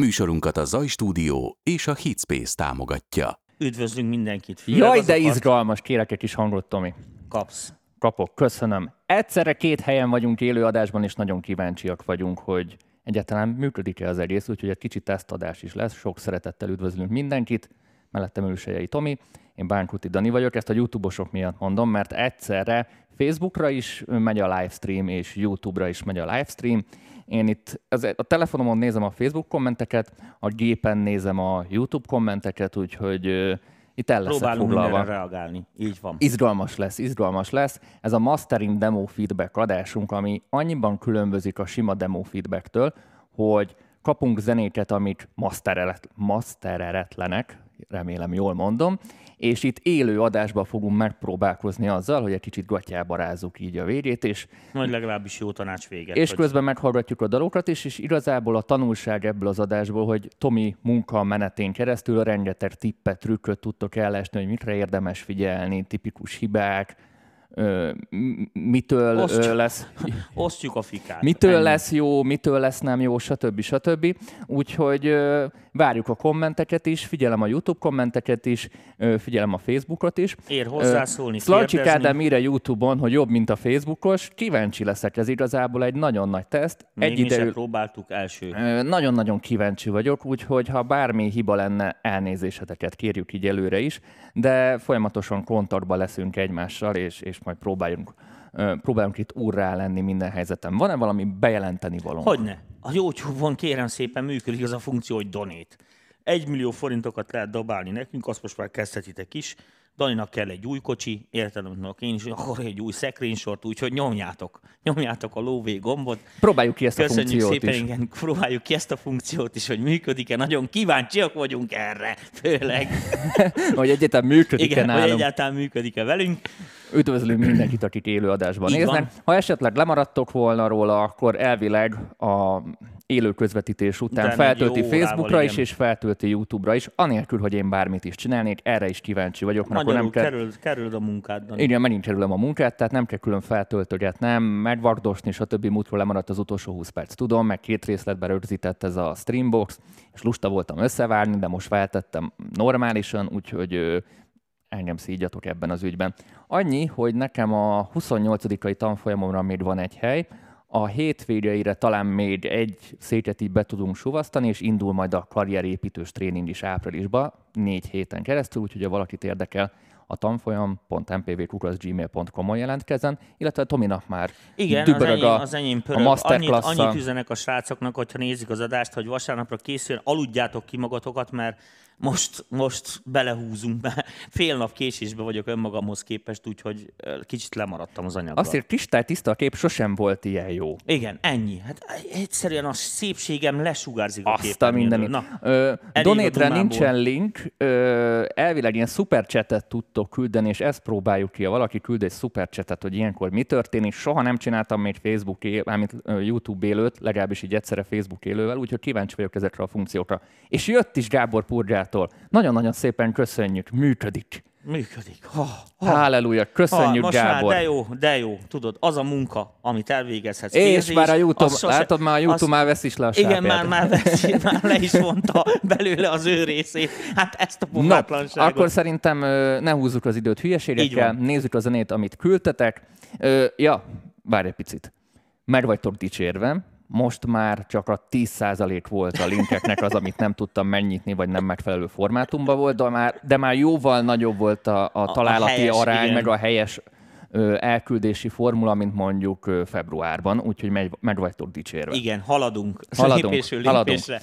Műsorunkat a Zaj Stúdió és a Hitspace támogatja. Üdvözlünk mindenkit. Jaj, de izgalmas, kérek egy kis hangot, Tomi. Kapsz. Kapok, köszönöm. Egyszerre két helyen vagyunk élőadásban, és nagyon kíváncsiak vagyunk, hogy egyáltalán működik-e az egész, úgyhogy egy kicsit tesztadás is lesz. Sok szeretettel üdvözlünk mindenkit. Mellettem ülősejei Tomi, én Bánkuti Dani vagyok, ezt a YouTube-osok miatt mondom, mert egyszerre Facebookra is megy a livestream, és YouTube-ra is megy a livestream. Én itt a telefonomon nézem a Facebook kommenteket, a gépen nézem a YouTube kommenteket, úgyhogy itt el leszek foglalva. reagálni. Így van. Izgalmas lesz, izgalmas lesz. Ez a mastering demo feedback adásunk, ami annyiban különbözik a sima demo feedbacktől, hogy kapunk zenéket, amik mastereretlenek, remélem jól mondom, és itt élő adásban fogunk megpróbálkozni azzal, hogy egy kicsit gatyába rázzuk így a végét, és... Majd legalábbis jó tanács véget. És hogy... közben meghallgatjuk a dalokat is, és igazából a tanulság ebből az adásból, hogy Tomi munka menetén keresztül rengeteg tippet, trükköt tudtok ellesni, hogy mikre érdemes figyelni, tipikus hibák, mitől Osztjuk, lesz... Osztjuk a fikát. Mitől ennyi. lesz jó, mitől lesz nem jó, stb. stb. Úgyhogy várjuk a kommenteket is, figyelem a YouTube kommenteket is, figyelem a Facebookot is. Ér hozzászólni, Szlajcsi Kádám írja YouTube-on, hogy jobb, mint a Facebookos. Kíváncsi leszek, ez igazából egy nagyon nagy teszt. Még egy idejű... próbáltuk első. Nagyon-nagyon kíváncsi vagyok, úgyhogy ha bármi hiba lenne, elnézéseteket kérjük így előre is, de folyamatosan kontaktban leszünk egymással, és, és majd próbáljunk próbálunk itt úrrá lenni minden helyzetem. Van-e valami bejelenteni való? Hogyne. A YouTube-on kérem szépen működik az a funkció, hogy donét. Egy millió forintokat lehet dobálni nekünk, azt most már kezdhetitek is. Daninak kell egy új kocsi, értelemnek én is, akkor egy új szekrénysort, úgyhogy nyomjátok, nyomjátok a lóvé gombot. Próbáljuk ki ezt Köszönjük a funkciót szépen, is. Igen, próbáljuk ki ezt a funkciót is, hogy működik-e. Nagyon kíváncsiak vagyunk erre, főleg. hogy egyáltalán működik-e Igen, nálunk. hogy egyáltalán működik-e velünk. Üdvözlünk mindenkit, akik élőadásban Így néznek. van. Ha esetleg lemaradtok volna róla, akkor elvileg a élő közvetítés után Utána feltölti Facebookra is, igen. és feltölti YouTube-ra is, anélkül, hogy én bármit is csinálnék. Erre is kíváncsi vagyok, mert akkor nem kell... kerül, kerül a munkád. Dani. Igen, megint kerülöm a munkát, tehát nem kell külön feltöltögetnem, megvagdosni, stb. Múltkor lemaradt az utolsó 20 perc. Tudom, meg két részletben rögzített ez a Streambox, és lusta voltam összevárni, de most feltettem normálisan, úgyhogy engem szígyatok ebben az ügyben. Annyi, hogy nekem a 28. tanfolyamomra még van egy hely, a hétvégeire talán még egy széket így be tudunk suvasztani, és indul majd a karrierépítős tréning is áprilisba, négy héten keresztül, úgyhogy ha valakit érdekel, a tanfolyam.mpvkukaszgmail.com-on jelentkezzen, illetve Tominak már Igen, az enyém, a, az enyém a pörög. Annyit, masterclass annyit üzenek a srácoknak, hogyha nézik az adást, hogy vasárnapra készüljön, aludjátok ki magatokat, mert most, most belehúzunk, mert fél nap késésbe vagyok önmagamhoz képest, úgyhogy kicsit lemaradtam az anyaggal. Azért kristály tiszta a kép sosem volt ilyen jó. Igen, ennyi. Hát egyszerűen a szépségem lesugárzik a Azt a mindenit. Na, Ö, Donétre nincsen link, ö, elvileg ilyen szupercsetet tudtok küldeni, és ezt próbáljuk ki. Ha valaki küld egy szupercsetet, hogy ilyenkor mi történik, soha nem csináltam még Facebook, él, mármint YouTube élőt, legalábbis így egyszerre Facebook élővel, úgyhogy kíváncsi vagyok ezekre a funkciókra. És jött is Gábor Purgától. Nagyon-nagyon szépen köszönjük, működik. működik. Ha, Halleluja, köszönjük most Gábor. Már, de jó, de jó. Tudod, az a munka, amit elvégezhetsz. és félzés, már a YouTube, sose- látod, már a YouTube az- már vesz is le a Igen, már, már, veszi, már le is vonta belőle az ő részét. Hát ezt a No, pofátlanságot. akkor szerintem ne húzzuk az időt hülyeségekkel, nézzük a zenét, amit küldtetek. Ja, várj egy picit. Meg vagytok dicsérve, most már csak a 10% volt a linkeknek az, amit nem tudtam megnyitni, vagy nem megfelelő formátumban volt, de már, de már jóval nagyobb volt a, a, a találati helyes, arány, igen. meg a helyes ö, elküldési formula, mint mondjuk ö, februárban, úgyhogy meg, meg vagytok dicsérve. Igen, haladunk. Haladunk, Lépésről haladunk. lépésre.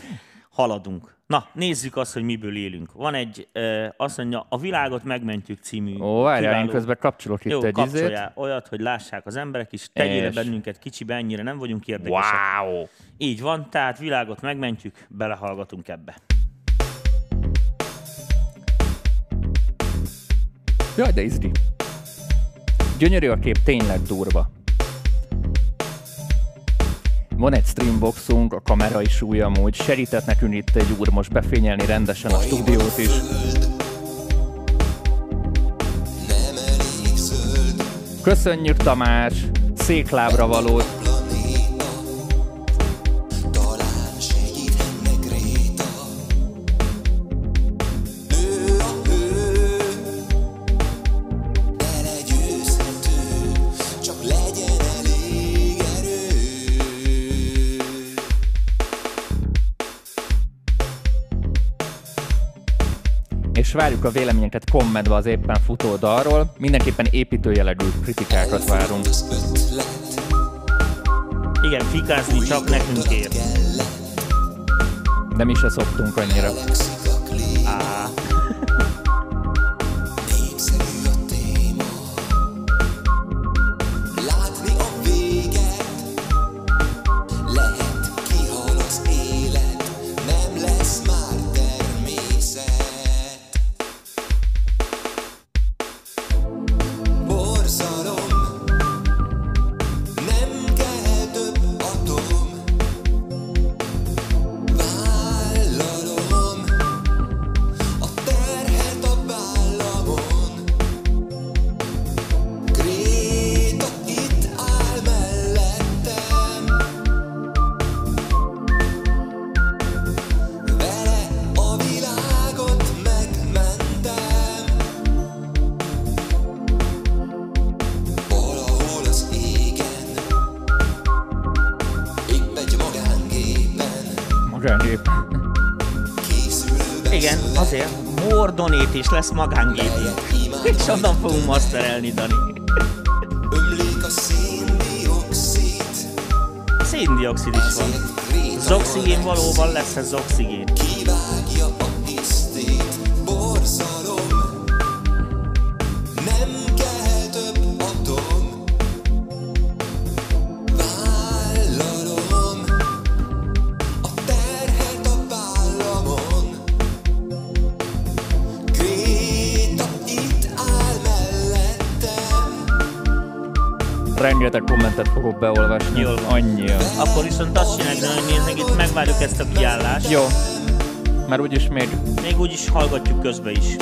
Haladunk. Na, nézzük azt, hogy miből élünk. Van egy, ö, azt mondja, a világot megmentjük című. Ó, várjál, én kiváló- közben kapcsolok itt Jó, egy izét. olyat, hogy lássák az emberek is, tegyél És- bennünket kicsibe, ennyire nem vagyunk érdekesek. Wow! Így van, tehát világot megmentjük, belehallgatunk ebbe. Jaj, de izgi. Gyönyörű a kép, tényleg durva. Van egy streamboxunk, a kamera is új amúgy. Segített nekünk itt egy úr most befényelni rendesen a stúdiót is. Köszönjük Tamás! Széklábra valót. Várjuk a véleményeket kommentbe az éppen futó dalról. Mindenképpen építőjelegű kritikákat várunk. Igen, fikázni csak nekünk ér. De mi se szoktunk annyira. Á, lesz magángépünk. És onnan fogunk masterelni, Dani. Ömlik a széndiokszid Széndiokszid is van. Az oxigén valóban lesz ez oxigén. Kivágja Rengeteg kommentet fogok beolvasni. Jól van. Annyi. Akkor viszont azt csináljuk, hogy nézzük, itt megvárjuk ezt a kiállást. Jó. Mert úgyis még Még úgy is hallgatjuk közben is.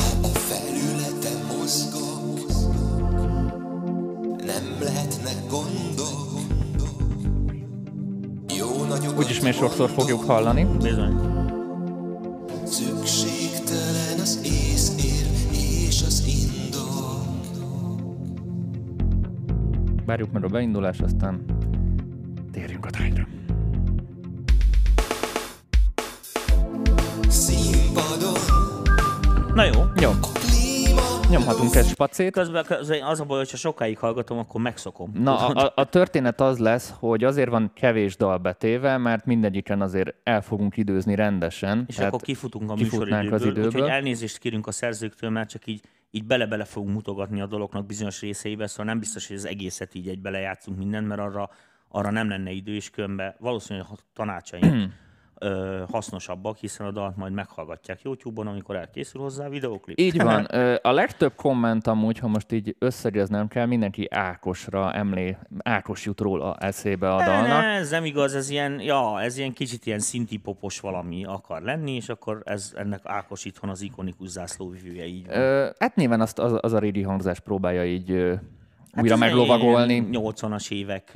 Jó úgyis még sokszor fogjuk hallani. Bizony. Várjuk meg a beindulás, aztán térjünk a. Színpadon Na jó. Jó, nyomhatunk egy spacét. Közben, az a baj, hogyha sokáig hallgatom, akkor megszokom. Na, a, a, történet az lesz, hogy azért van kevés dal betéve, mert mindegyiken azért el fogunk időzni rendesen. És Tehát akkor kifutunk a kifutnánk az műsoridőből, úgyhogy időből. elnézést kérünk a szerzőktől, mert csak így, így bele-bele fogunk mutogatni a dolognak bizonyos részeibe, szóval nem biztos, hogy az egészet így egy belejátszunk mindent, mert arra, arra nem lenne idő, és különben valószínűleg a tanácsaink ö, hasznosabbak, hiszen a dalt majd meghallgatják YouTube-on, amikor elkészül hozzá a videóklip. Így van. A legtöbb komment amúgy, ha most így összegyeznem kell, mindenki Ákosra emlé, Ákos jut róla eszébe a Ne, dalnak. ne, ez nem igaz, ez ilyen, ja, ez ilyen kicsit ilyen szinti popos valami akar lenni, és akkor ez ennek Ákos itthon az ikonikus zászlóvivője így van. Ö, hát nyilván azt, az, az a régi hangzás próbálja így Hát újra meglovagolni. ilyen 80-as évek.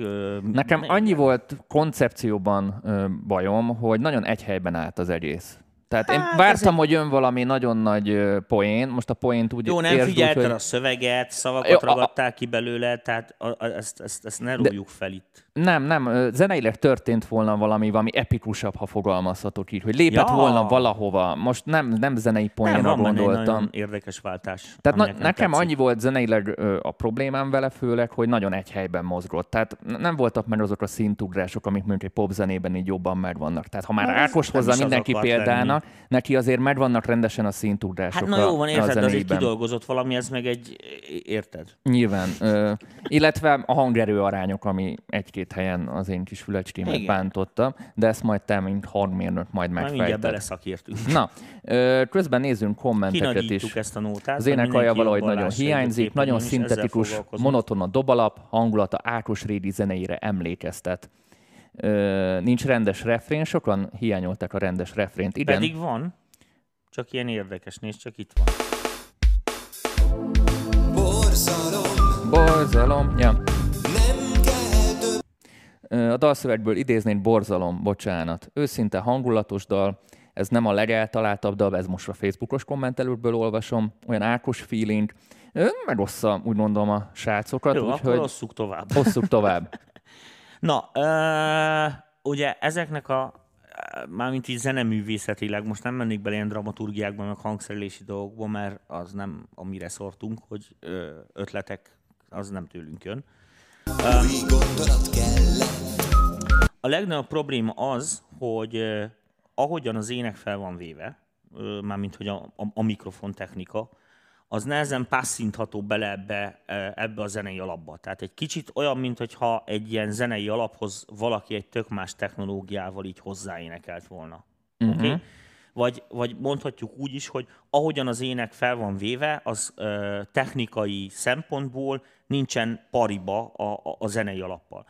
Nekem annyi volt koncepcióban bajom, hogy nagyon egy helyben állt az egész. Tehát én Hát, vártam, ez hogy jön valami nagyon nagy poén, most a poént úgy Jó, nem értsd úgy, figyelted hogy a szöveget, szavakat Jó, Jó, a- ragadtál ki belőle, tehát a, a, ezt, ezt, ezt ne rúgjuk fel itt. Nem, nem, zeneileg történt volna valami, valami epikusabb, ha fogalmazhatok így, hogy lépett Ja. volna valahova. Most nem, nem zenei poénra egy gondoltam. érdekes váltás. Tehát na, nekem tetszik. annyi volt zeneileg ö, a problémám vele főleg, hogy nagyon egy helyben mozgott. Tehát nem voltak meg azok a szintugrások, amik mondjuk egy popzenében így jobban megvannak. Tehát ha már Na, Ákos hozza mindenki példának, neki azért megvannak rendesen a szintugrások Hát na jó van, érted, az egy kidolgozott valami, ez meg egy, érted? Nyilván. Ö, illetve a hangerő arányok, ami egy-két helyen az én kis fülecskémet Igen. bántotta, de ezt majd te, mint hangmérnök, majd Már mindjárt megfejted. beleszakértünk. Na, közben nézzünk kommenteket is. ezt a nótát. Az mindenki valahogy nagyon hiányzik, nagyon szintetikus, monoton a dobalap, hangulata Ákos Rédi zeneire emlékeztet. Ö, nincs rendes refrén, sokan hiányolták a rendes refrént. Igen, Pedig van, csak ilyen érdekes, nézd, csak itt van. Borzalom borzalom. Ja. A dalszövegből idéznék borzalom, bocsánat. Őszinte hangulatos dal, ez nem a legeltaláltabb dal, ez most a Facebookos kommentelőkből olvasom, olyan Ákos feeling, megossza, úgy mondom, a srácokat, Jó, akkor úgyhogy osszuk tovább. hosszuk tovább. Na, ö, ugye ezeknek a mármint így zeneművészetileg, most nem mennék bele ilyen dramaturgiákban, meg hangszerelési dolgokba, mert az nem amire szortunk, hogy ötletek, az nem tőlünk jön. Új gondolat kellett A legnagyobb probléma az, hogy eh, ahogyan az ének fel van véve, ö, mármint hogy a, a, a mikrofon technika, az nehezen passzintható bele ebbe, eh, ebbe a zenei alapba. Tehát egy kicsit olyan, mintha egy ilyen zenei alaphoz valaki egy tök más technológiával így hozzáénekelt volna. Uh-huh. Okay? Vagy, vagy mondhatjuk úgy is, hogy ahogyan az ének fel van véve, az ö, technikai szempontból nincsen pariba a, a, a zenei alappal.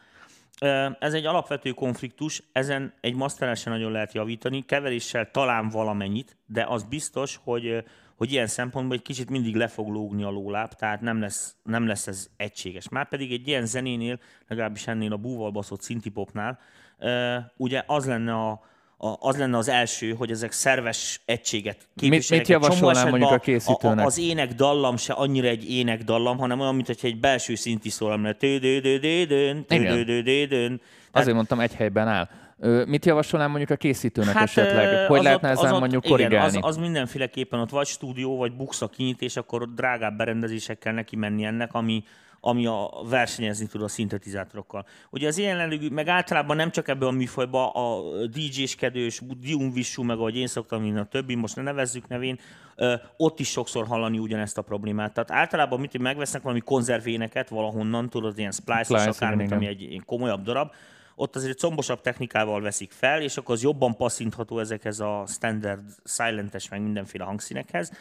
Ez egy alapvető konfliktus, ezen egy masteresen nagyon lehet javítani, keveréssel talán valamennyit, de az biztos, hogy, hogy ilyen szempontból egy kicsit mindig le fog lógni a lóláb, tehát nem lesz, nem lesz ez egységes. Márpedig egy ilyen zenénél, legalábbis ennél a búval baszott szintipopnál, ugye az lenne a, a, az lenne az első, hogy ezek szerves egységet képviselnek. mit csomó javasolnál mondjuk a A, készítőnek? a, az ének dallam se annyira egy ének dallam, hanem olyan, mintha egy belső szinti szól, lenne. Azért mondtam, egy helyben áll. Mit javasolnál mondjuk a készítőnek hát, esetleg? Hogy az lehetne ezen ott- mondjuk igen, korrigálni? Az, az mindenféleképpen ott vagy stúdió, vagy buksz a kinyités, akkor drágább berendezésekkel neki menni ennek, ami, ami a versenyezni tud a szintetizátorokkal. Ugye az ilyen jellegű, meg általában nem csak ebben a műfajban a DJ-skedős, Diumvissú, meg ahogy én szoktam, mint a többi, most ne nevezzük nevén, ott is sokszor hallani ugyanezt a problémát. Tehát általában mit, hogy megvesznek valami konzervéneket valahonnan, tudod, ilyen splice-os Splice, akármit, ami egy ilyen komolyabb darab, ott azért combosabb technikával veszik fel, és akkor az jobban passzintható ezekhez a standard, silentes, meg mindenféle hangszínekhez.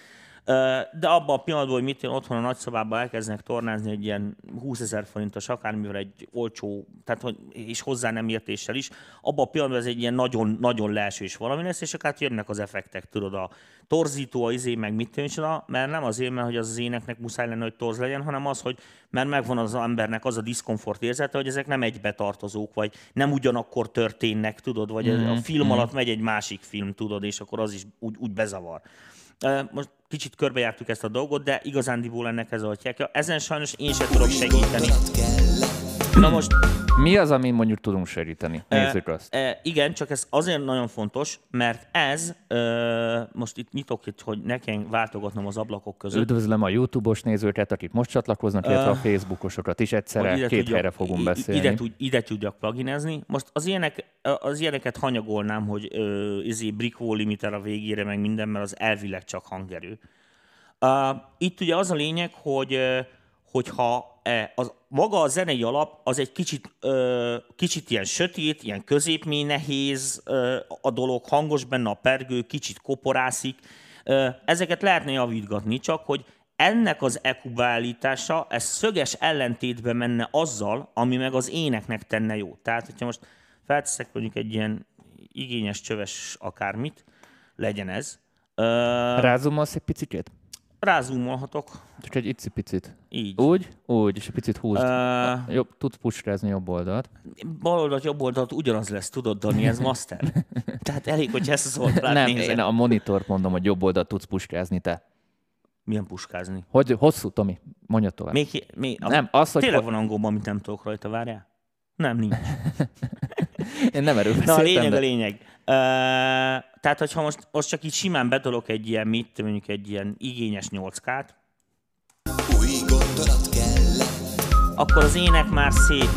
De abban a pillanatban, hogy mit jön otthon a nagyszobában elkezdenek tornázni egy ilyen 20 ezer forintos akármivel egy olcsó, tehát hogy, és hozzá nem értéssel is, abban a pillanatban ez egy ilyen nagyon, nagyon leesős valami lesz, és akkor hát jönnek az effektek, tudod, a torzító, a izé, meg mit tűncsoda, mert nem azért, mert hogy az az éneknek muszáj lenne, hogy torz legyen, hanem az, hogy mert megvan az embernek az a diszkomfort érzete, hogy ezek nem egybetartozók, vagy nem ugyanakkor történnek, tudod, vagy mm, a film alatt megy egy másik film, tudod, és akkor az is úgy, úgy bezavar. Most kicsit körbejártuk ezt a dolgot, de igazándiból ennek ez atyákja. Ezen sajnos én sem tudok segíteni. Na most Mi az, amin mondjuk tudunk segíteni? Nézzük azt. E, igen, csak ez azért nagyon fontos, mert ez, e, most itt nyitok itt, hogy nekem váltogatnom az ablakok között. Üdvözlöm a YouTube-os nézőket, akik most csatlakoznak, illetve a Facebookosokat is egyszerre. Két tudjak- helyre fogunk beszélni. Ide, tud, ide tudjak pluginezni. Most az, ilyenek, az ilyeneket hanyagolnám, hogy ö, izé brick limiter a végére, meg minden, mert az elvileg csak hangerő. Uh, itt ugye az a lényeg, hogy hogyha e, az, maga a zenei alap az egy kicsit, ö, kicsit ilyen sötét, ilyen középmély nehéz ö, a dolog, hangos benne a pergő, kicsit koporászik. Ö, ezeket lehetne javítgatni, csak hogy ennek az EQ beállítása, ez szöges ellentétbe menne azzal, ami meg az éneknek tenne jó. Tehát, hogyha most felteszek mondjuk egy ilyen igényes csöves akármit, legyen ez, ö, Rázumolsz egy picit? Rázumolhatok, Csak egy icipicit. így. Úgy? Úgy, és egy picit húzd. Ö, Jobb, tudsz pusrázni jobb oldalt. bal oldalt, jobb oldalt ugyanaz lesz, tudod, Dani, ez master. Tehát elég, hogy ezt az oldalát Nem, nézed. én a monitort mondom, hogy jobb oldalt tudsz puskázni te. Milyen puskázni? Hogy hosszú, Tomi? Mondja tovább. Még, még Nem, az, hogy Tényleg ho- van angolban, amit nem tudok rajta, várjál? Nem, nincs. Én nem erről Na, a lényeg de... a lényeg. Uh, tehát, hogyha most, most csak így simán betolok egy ilyen, mit, mondjuk egy ilyen igényes nyolckát, Új gondolat kellett akkor az ének már szét.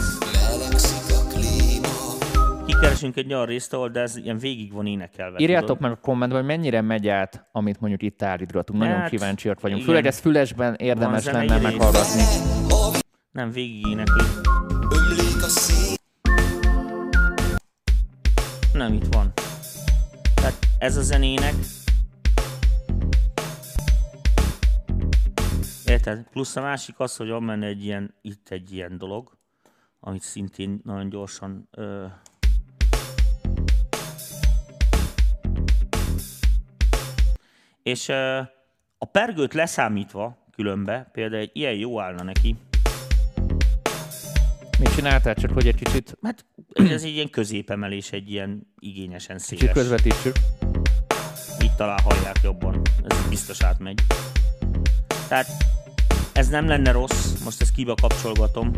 Kikeresünk egy olyan részt, ahol de ez ilyen végig van énekelve. Írjátok tudod. meg a kommentben, hogy mennyire megy át, amit mondjuk itt állítgatunk. Nagyon Hát, kíváncsiak vagyunk. igen. Főleg ez fülesben érdemes zenei lenne meghallgatni. Nem, végig énekli. Nem, itt van. Ez a zenének. Érted? Plusz a másik az, hogy van benne egy ilyen, itt egy ilyen dolog, amit szintén nagyon gyorsan ö, És ö, a pergőt leszámítva különbe, például egy ilyen jó állna neki, Mit csináltál? Csak hogy egy kicsit, hát ez egy ilyen középemelés, egy ilyen igényesen kicsit széles. közvetítsük. Talán hallják jobban. Ez biztos átmegy. Tehát ez nem lenne rossz, most ezt kibe kapcsolgatom.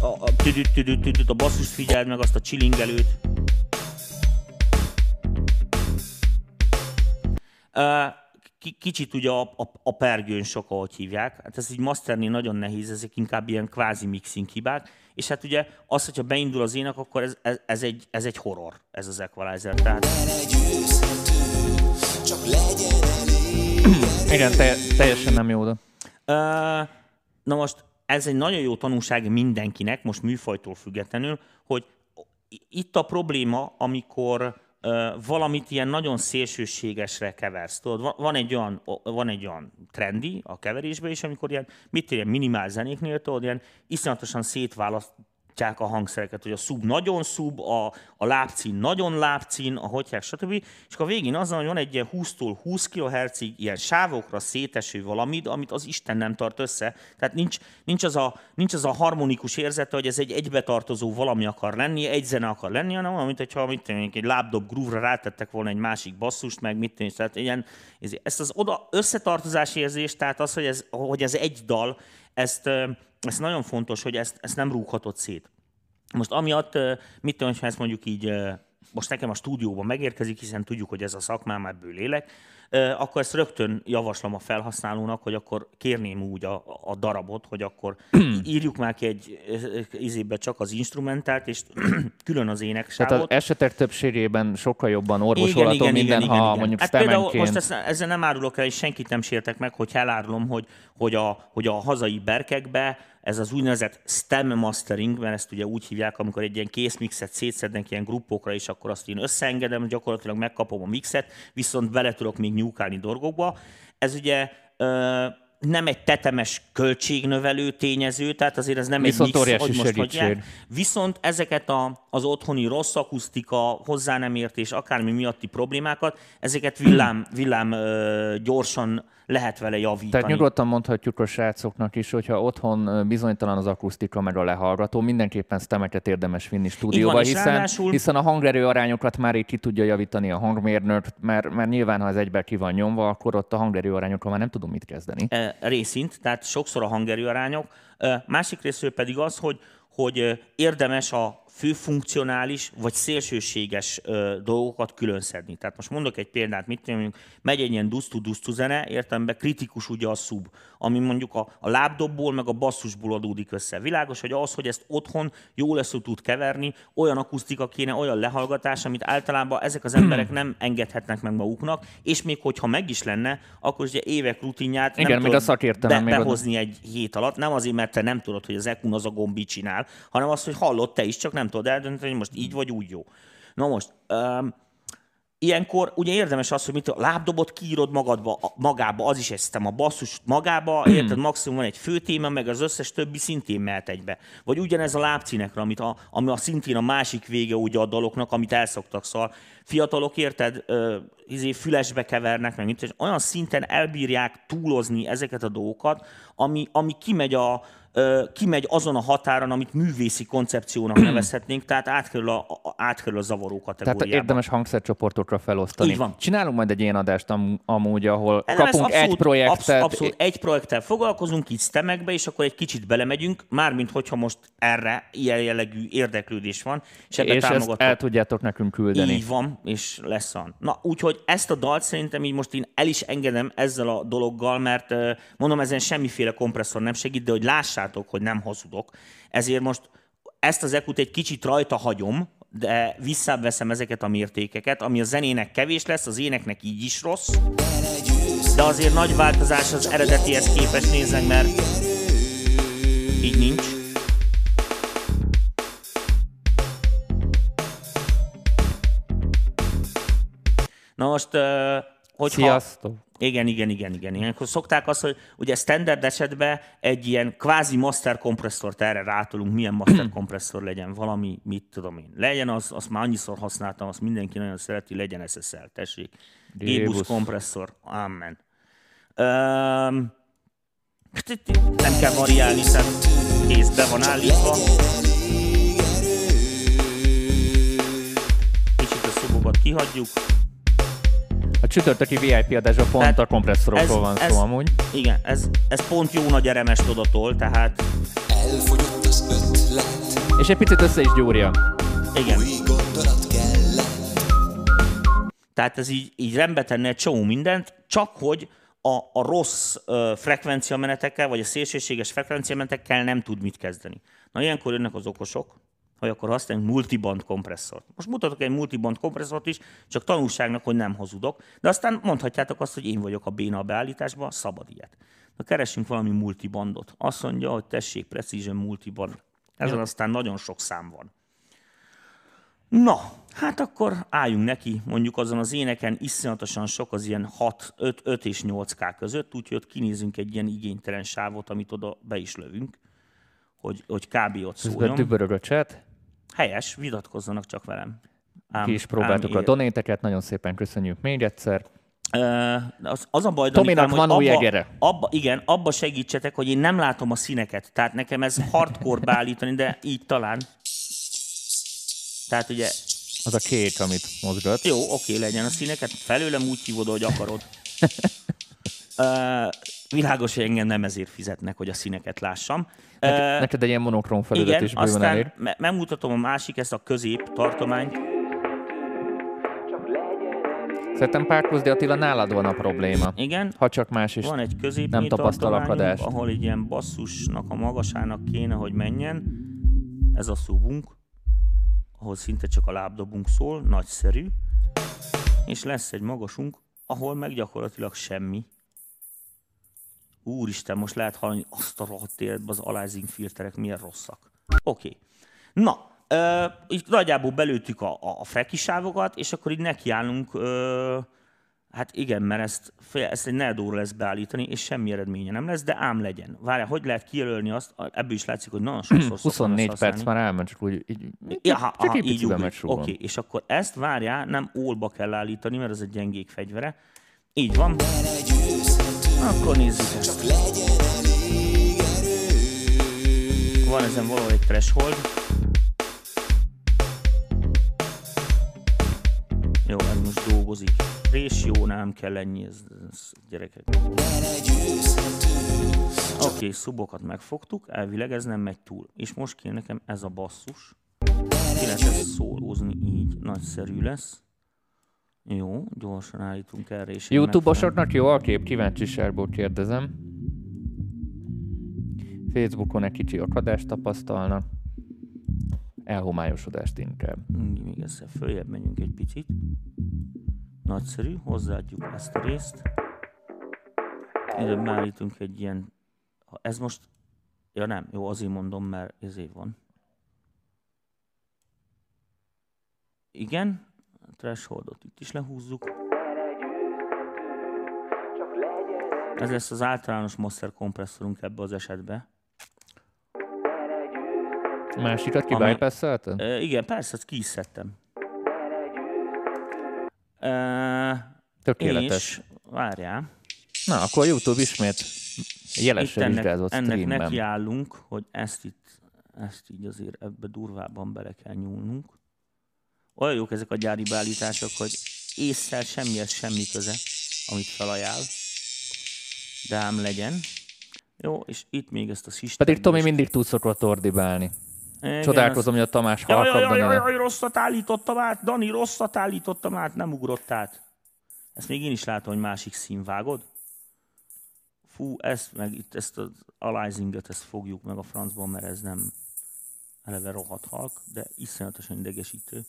A, a, tüdüt, tüdüt, tüdüt, a basszust figyeld meg, azt a csilingelőt. Kicsit ugye a, a, a pergőn sok, ahogy hívják. Hát ez így masternél nagyon nehéz, ezek inkább ilyen kvázi mixing hibák. És hát ugye az, hogyha beindul az ének, akkor ez, ez, ez, egy, ez egy horror, ez az equalizer. Tehát csak legyen elég Igen, te, teljesen nem jó oda. Ö, Na most ez egy nagyon jó tanulság mindenkinek, most műfajtól függetlenül, hogy itt a probléma, amikor ö, valamit ilyen nagyon szélsőségesre keversz. Tudod, va- van egy olyan, van egy olyan trendi a keverésben is, amikor ilyen, mit ilyen minimál zenéknél, tudod, ilyen iszonyatosan szétválasztják a hangszereket, hogy a szub nagyon szub, a, a lábcín nagyon lábcín, a hogyják, stb. És akkor a végén az hogy van egy ilyen 20-tól 20 kHz-ig ilyen sávokra széteső valamit, amit az Isten nem tart össze. Tehát nincs, nincs, az, a, nincs az a harmonikus érzete, hogy ez egy egybetartozó valami akar lenni, egy zene akar lenni, hanem olyan, mint hogyha mit én, egy lábdob groove-ra rátettek volna egy másik basszust, meg mit én, tehát ilyen, ez- ezt az oda összetartozás érzést, tehát az, hogy ez, hogy ez egy dal, ezt, ö, ezt nagyon fontos, hogy ezt, ezt nem rúghatod szét. Most amiatt, mit tudom, ha ezt mondjuk így, most nekem a stúdióban megérkezik, hiszen tudjuk, hogy ez a szakmám, ebből élek, akkor ezt rögtön javaslom a felhasználónak, hogy akkor kérném úgy a, a darabot, hogy akkor írjuk már ki egy izébe csak az instrumentált, és külön az Tehát éneksávot. az esetek többségében sokkal jobban orvosolható minden, ha mondjuk hát például most ezt, ezzel nem árulok el, és senkit nem sértek meg, hogy elárulom, hogy, hogy, a, hogy a hazai berkekbe ez az úgynevezett stem mastering, mert ezt ugye úgy hívják, amikor egy ilyen készmixet szétszednek ilyen gruppokra, és akkor azt én összeengedem, gyakorlatilag megkapom a mixet, viszont bele tudok még nyúkálni dolgokba. Ez ugye ö, nem egy tetemes költségnövelő tényező, tehát azért ez nem Viszont egy mix, hogy most hagyják. Viszont ezeket a, az otthoni rossz akusztika, hozzá nem értés, akármi miatti problémákat, ezeket villám, villám ö, gyorsan lehet vele javítani. Tehát nyugodtan mondhatjuk a srácoknak is, hogyha otthon bizonytalan az akusztika meg a lehallgató, mindenképpen stemeket érdemes vinni stúdióba, és hiszen, ráadásul- hiszen a hangerő arányokat már így ki tudja javítani a hangmérnök, mert, mert nyilván, ha ez egybe ki van nyomva, akkor ott a hangerő arányokkal már nem tudunk mit kezdeni. e, részint, tehát sokszor a hangerőarányok. E, Másik részről pedig az, hogy, hogy érdemes a főfunkcionális vagy szélsőséges ö, dolgokat külön szedni. Tehát most mondok egy példát, mit mondjuk, megy egy ilyen dusztu-dusztu zene, értelemben kritikus ugye a szub, ami mondjuk a, a lábdobból meg a basszusból adódik össze. Világos, hogy az, hogy ezt otthon jól lesz tud keverni, olyan akusztika kéne, olyan lehallgatás, amit általában ezek az emberek nem engedhetnek meg maguknak, és még hogyha meg is lenne, akkor ugye évek rutinját Igen, nem még tudod a szakértelem be, még oda- behozni egy hét alatt, nem azért, mert te nem tudod, hogy az EQ-n az a gomb mit csinál, hanem azt, hogy hallod te is, csak nem tudod eldönteni, hogy most így vagy úgy jó. Na most, um, ilyenkor ugye érdemes az, hogy mit a lábdobot kiírod magadba, magába, az is ezt a basszus magába, érted, maximum van egy fő téma, meg az összes többi szintén mehet egybe. Vagy ugyanez a lábcínekre, amit a, ami a szintén a másik vége ugye a daloknak, amit elszoktak, szóval fiatalok, érted, ö, izé fülesbe kevernek, meg mit, és olyan szinten elbírják túlozni ezeket a dolgokat, ami, ami kimegy a, kimegy azon a határon, amit művészi koncepciónak nevezhetnénk, tehát átkerül a, átkerül a zavaró Tehát kategóriába. érdemes hangszercsoportokra felosztani. Így van. Csinálunk majd egy ilyen adást am- amúgy, ahol Ez kapunk abszolút, egy projektet. Abszolút, abszolút egy projekttel foglalkozunk, így stemekbe, és akkor egy kicsit belemegyünk, mármint hogyha most erre ilyen jellegű érdeklődés van, és ebben és ezt el tudjátok nekünk küldeni. Így van, és lesz an. Na, úgyhogy ezt a dalt szerintem így most én el is engedem ezzel a dologgal, mert mondom, ezen semmiféle kompresszor nem segít, de hogy lássátok, hogy nem hazudok. Ezért most ezt az ekut egy kicsit rajta hagyom, de visszaveszem ezeket a mértékeket, ami a zenének kevés lesz, az éneknek így is rossz, de azért nagy változás az eredetihez képest nézek, mert így nincs. Na most, hogyha... Sziasztok! Igen, igen, igen, igen. Ilyenkor szokták azt, hogy ugye standard esetben egy ilyen kvázi master kompresszort erre rátolunk, milyen master kompresszor legyen, valami, mit tudom én. Legyen az, azt már annyiszor használtam, azt mindenki nagyon szereti, legyen SSL, tessék. G-bus kompresszor, amen. Um, nem kell variálni, tehát kész be van állítva. Kicsit a szobokat kihagyjuk. A csütörtöki VIP adásban pont Tehát a kompresszorokról van ez- szó amúgy. Igen, ez, ez pont jó nagy RMS odatól, tehát Elfogyott az ötlet, És egy picit össze is gyúrja. igen. új gondolat kellett. Tehát ez így, így rendbe tenne egy csomó mindent, csak hogy a, a rossz ö, frekvenciamenetekkel, vagy a szélsőséges frekvenciamenetekkel nem tud mit kezdeni. Na ilyenkor jönnek az okosok, hogy akkor használjunk multiband kompresszort. Most mutatok egy multiband kompresszort is, csak tanulságnak, hogy nem hazudok, de aztán mondhatjátok azt, hogy én vagyok a béna a beállításban, szabad ilyet. Na keressünk valami multibandot. Azt mondja, hogy tessék, Precision multiband. Ezen aztán nagyon sok szám van. Na, hát akkor álljunk neki, mondjuk azon az éneken iszonyatosan sok az ilyen 6, 5, 5 és 8K között, úgyhogy ott kinézünk egy ilyen igénytelen sávot, amit oda be is lövünk, hogy, hogy kb. ott Közben szóljon. dübörög a chat. Helyes, vitatkozzanak csak velem. Ám, Ki is próbáltuk a donéteket, nagyon szépen köszönjük még egyszer. Az, az a baj, Tominak Danikám, van új abba, egere. abba, igen, abba segítsetek, hogy én nem látom a színeket. Tehát nekem ez hardcore beállítani, de így talán. Tehát ugye, Az a két, amit mozgat. jó, oké, legyen a színeket, felőlem úgy hívod, hogy akarod. Világos, hogy engem nem ezért fizetnek, hogy a színeket lássam. Ö, Neked egy ilyen monokrom felület igen, is bőven aztán elég. me- megmutatom a másik, ezt a közép tartományt. Szerintem Párkozdi Attila, nálad van a probléma. Igen, Ha csak más is. Van egy közép nem tapasztal akadást. ahol egy ilyen basszusnak a magasának kéne, hogy menjen. Ez a szubunk, ahol szinte csak a lábdobunk szól, nagyszerű. És lesz egy magasunk, ahol meg gyakorlatilag semmi. Úristen, most lehet hallani azt a rohadt életben az aliasing filterek milyen rosszak. Oké. Okay. Na, ö, így nagyjából belőttük a, a, a frekisávokat, és akkor így nekiállunk, ö, hát igen, mert ezt, ezt egy negyed lesz beállítani, és semmi eredménye nem lesz, de ám legyen. Várjál, hogy lehet kijelölni azt, ebből is látszik, hogy nagyon sokszor szoktam 24 ezt perc használni. már elment, csak úgy így, Ja, ha, csak ha, egy így súgom. Oké, és akkor ezt várjál, nem ólba kell állítani, mert ez egy gyengék fegyvere. Így van. Akkor nézzük ezt. Van ezen valahol egy threshold. Jó, ez most dolgozik. Ratio nem kell ennyi, ez, ez gyerekek. Oké, okay, szubokat megfogtuk, elvileg ez nem megy túl. És most kéne nekem ez a basszus. Ki lehet ezt szólózni így, nagyszerű lesz. Jó, gyorsan állítunk erre is. YouTube-osoknak jó a kép? Kíváncsiságból kérdezem. Facebookon egy kicsi akadást tapasztalnak. Elhomályosodást inkább. megfelelő- Még ezzel följebb megyünk egy picit. Nagyszerű, hozzáadjuk ezt a részt. Ide beállítunk egy ilyen... Ha ez most... Ja nem, jó, azért mondom, mert ezért van. Igen, thresholdot itt is lehúzzuk. Ez lesz az általános master kompresszorunk ebbe az esetbe. Másikat Amely- kibypasszelted? E, igen, persze, ezt ki is szedtem. E, Tökéletes. és várjál, Na, akkor YouTube ismét jelesen ennek, vizsgázott ennek streamben. nekiállunk, hogy ezt itt, ezt így azért ebbe durvábban bele kell nyúlnunk. Olyan jók ezek a gyári beállítások, hogy észszel semmihez semmi köze, amit felajánl. De ám legyen. Jó, és itt még ezt a sistert. Pedig Tomi mindig tud szokott ordibálni. Csodálkozom, hogy a Tamás Jaj, jaj, halkabban jaj, él. jaj, rosszat állítottam át, Dani, rosszat állítottam át, nem ugrott át. Ezt még én is látom, hogy másik szín vágod. Fú, ezt meg itt ezt az aliasinget, ezt fogjuk meg a francban, mert ez nem eleve rohadt halk, de iszonyatosan idegesítő.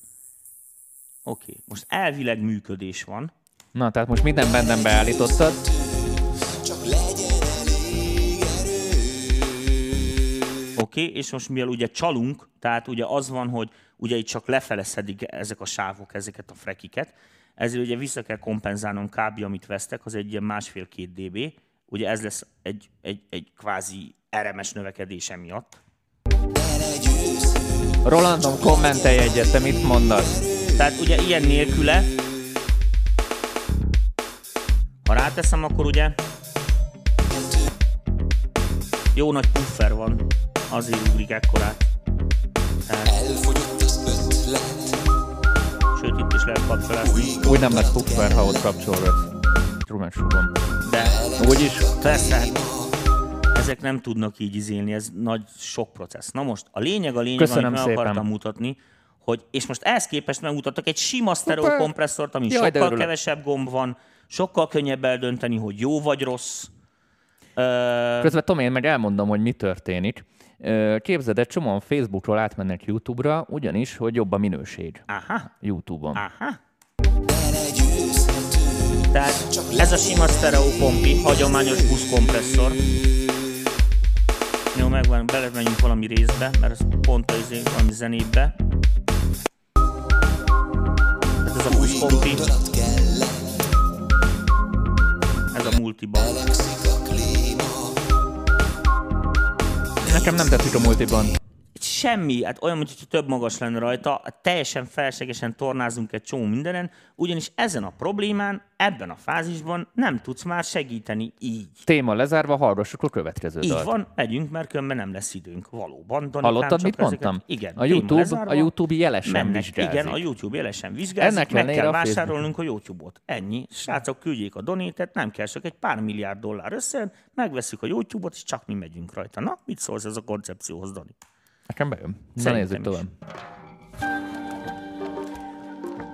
Oké, most elvileg működés van. Na, tehát most minden bennem beállítottad. Oké, okay, és most mivel ugye csalunk, tehát ugye az van, hogy ugye itt csak lefele szedik ezek a sávok, ezeket a frekiket, ezért ugye vissza kell kompenzálnom kb. amit vesztek, az egy ilyen másfél-két dB, ugye ez lesz egy, egy, egy kvázi RMS növekedése miatt. Rolandom, kommentelj egyet, te mit mondasz? Tehát ugye ilyen nélküle, ha ráteszem, akkor ugye jó nagy puffer van, azért ugrik ekkorát. Tehát, Elfogyott az ötlet sőt, itt is lehet kapcsolásni. Úgy nem lesz puffer, ha ott kapcsolgatsz. Trumansúgom. De Úgyis persze, hát ezek nem tudnak így izélni, ez nagy sok processz. Na most, a lényeg a lényeg, Köszönöm amit meg szépen. akartam mutatni, hogy, és most ehhez képest megmutattak egy sima sztereó Hoppá. kompresszort, ami Jaj, sokkal kevesebb gomb van, sokkal könnyebb eldönteni, hogy jó vagy rossz. Közben Tom, én meg elmondom, hogy mi történik. Képzeld, egy csomóan Facebookról átmennek YouTube-ra, ugyanis, hogy jobb a minőség aha, YouTube-on. aha. Tehát ez a sima sztereó kompi, hagyományos buszkompresszor. Jó, megvan, belemegyünk valami részbe, mert ez pont a izé, valami zenébe. Ez a kell, ez a multiba. melegszik a klíma. Nekem nem tetszik a multiban. Semmi, hát olyan, mintha több magas lenne rajta, teljesen feleslegesen tornázunk egy csomó mindenen, ugyanis ezen a problémán, ebben a fázisban nem tudsz már segíteni így. Téma lezárva, hallgassuk a következő Így dalt. van, megyünk, mert különben nem lesz időnk. Valóban. Danikám, Hallottad, mit ezeket- mondtam? Igen. A YouTube, lezárva, a YouTube jelesen mennek. vizsgázik. Igen, a YouTube jelesen vizsgázik, Ennek meg kell a vásárolnunk a YouTube-ot. Ennyi. Srácok, küldjék a donétet, nem kell csak egy pár milliárd dollár össze, megveszük a YouTube-ot, és csak mi megyünk rajta. Na, mit szólsz ez a koncepcióhoz, Dani? Nekem bejön. Na nézzük tovább.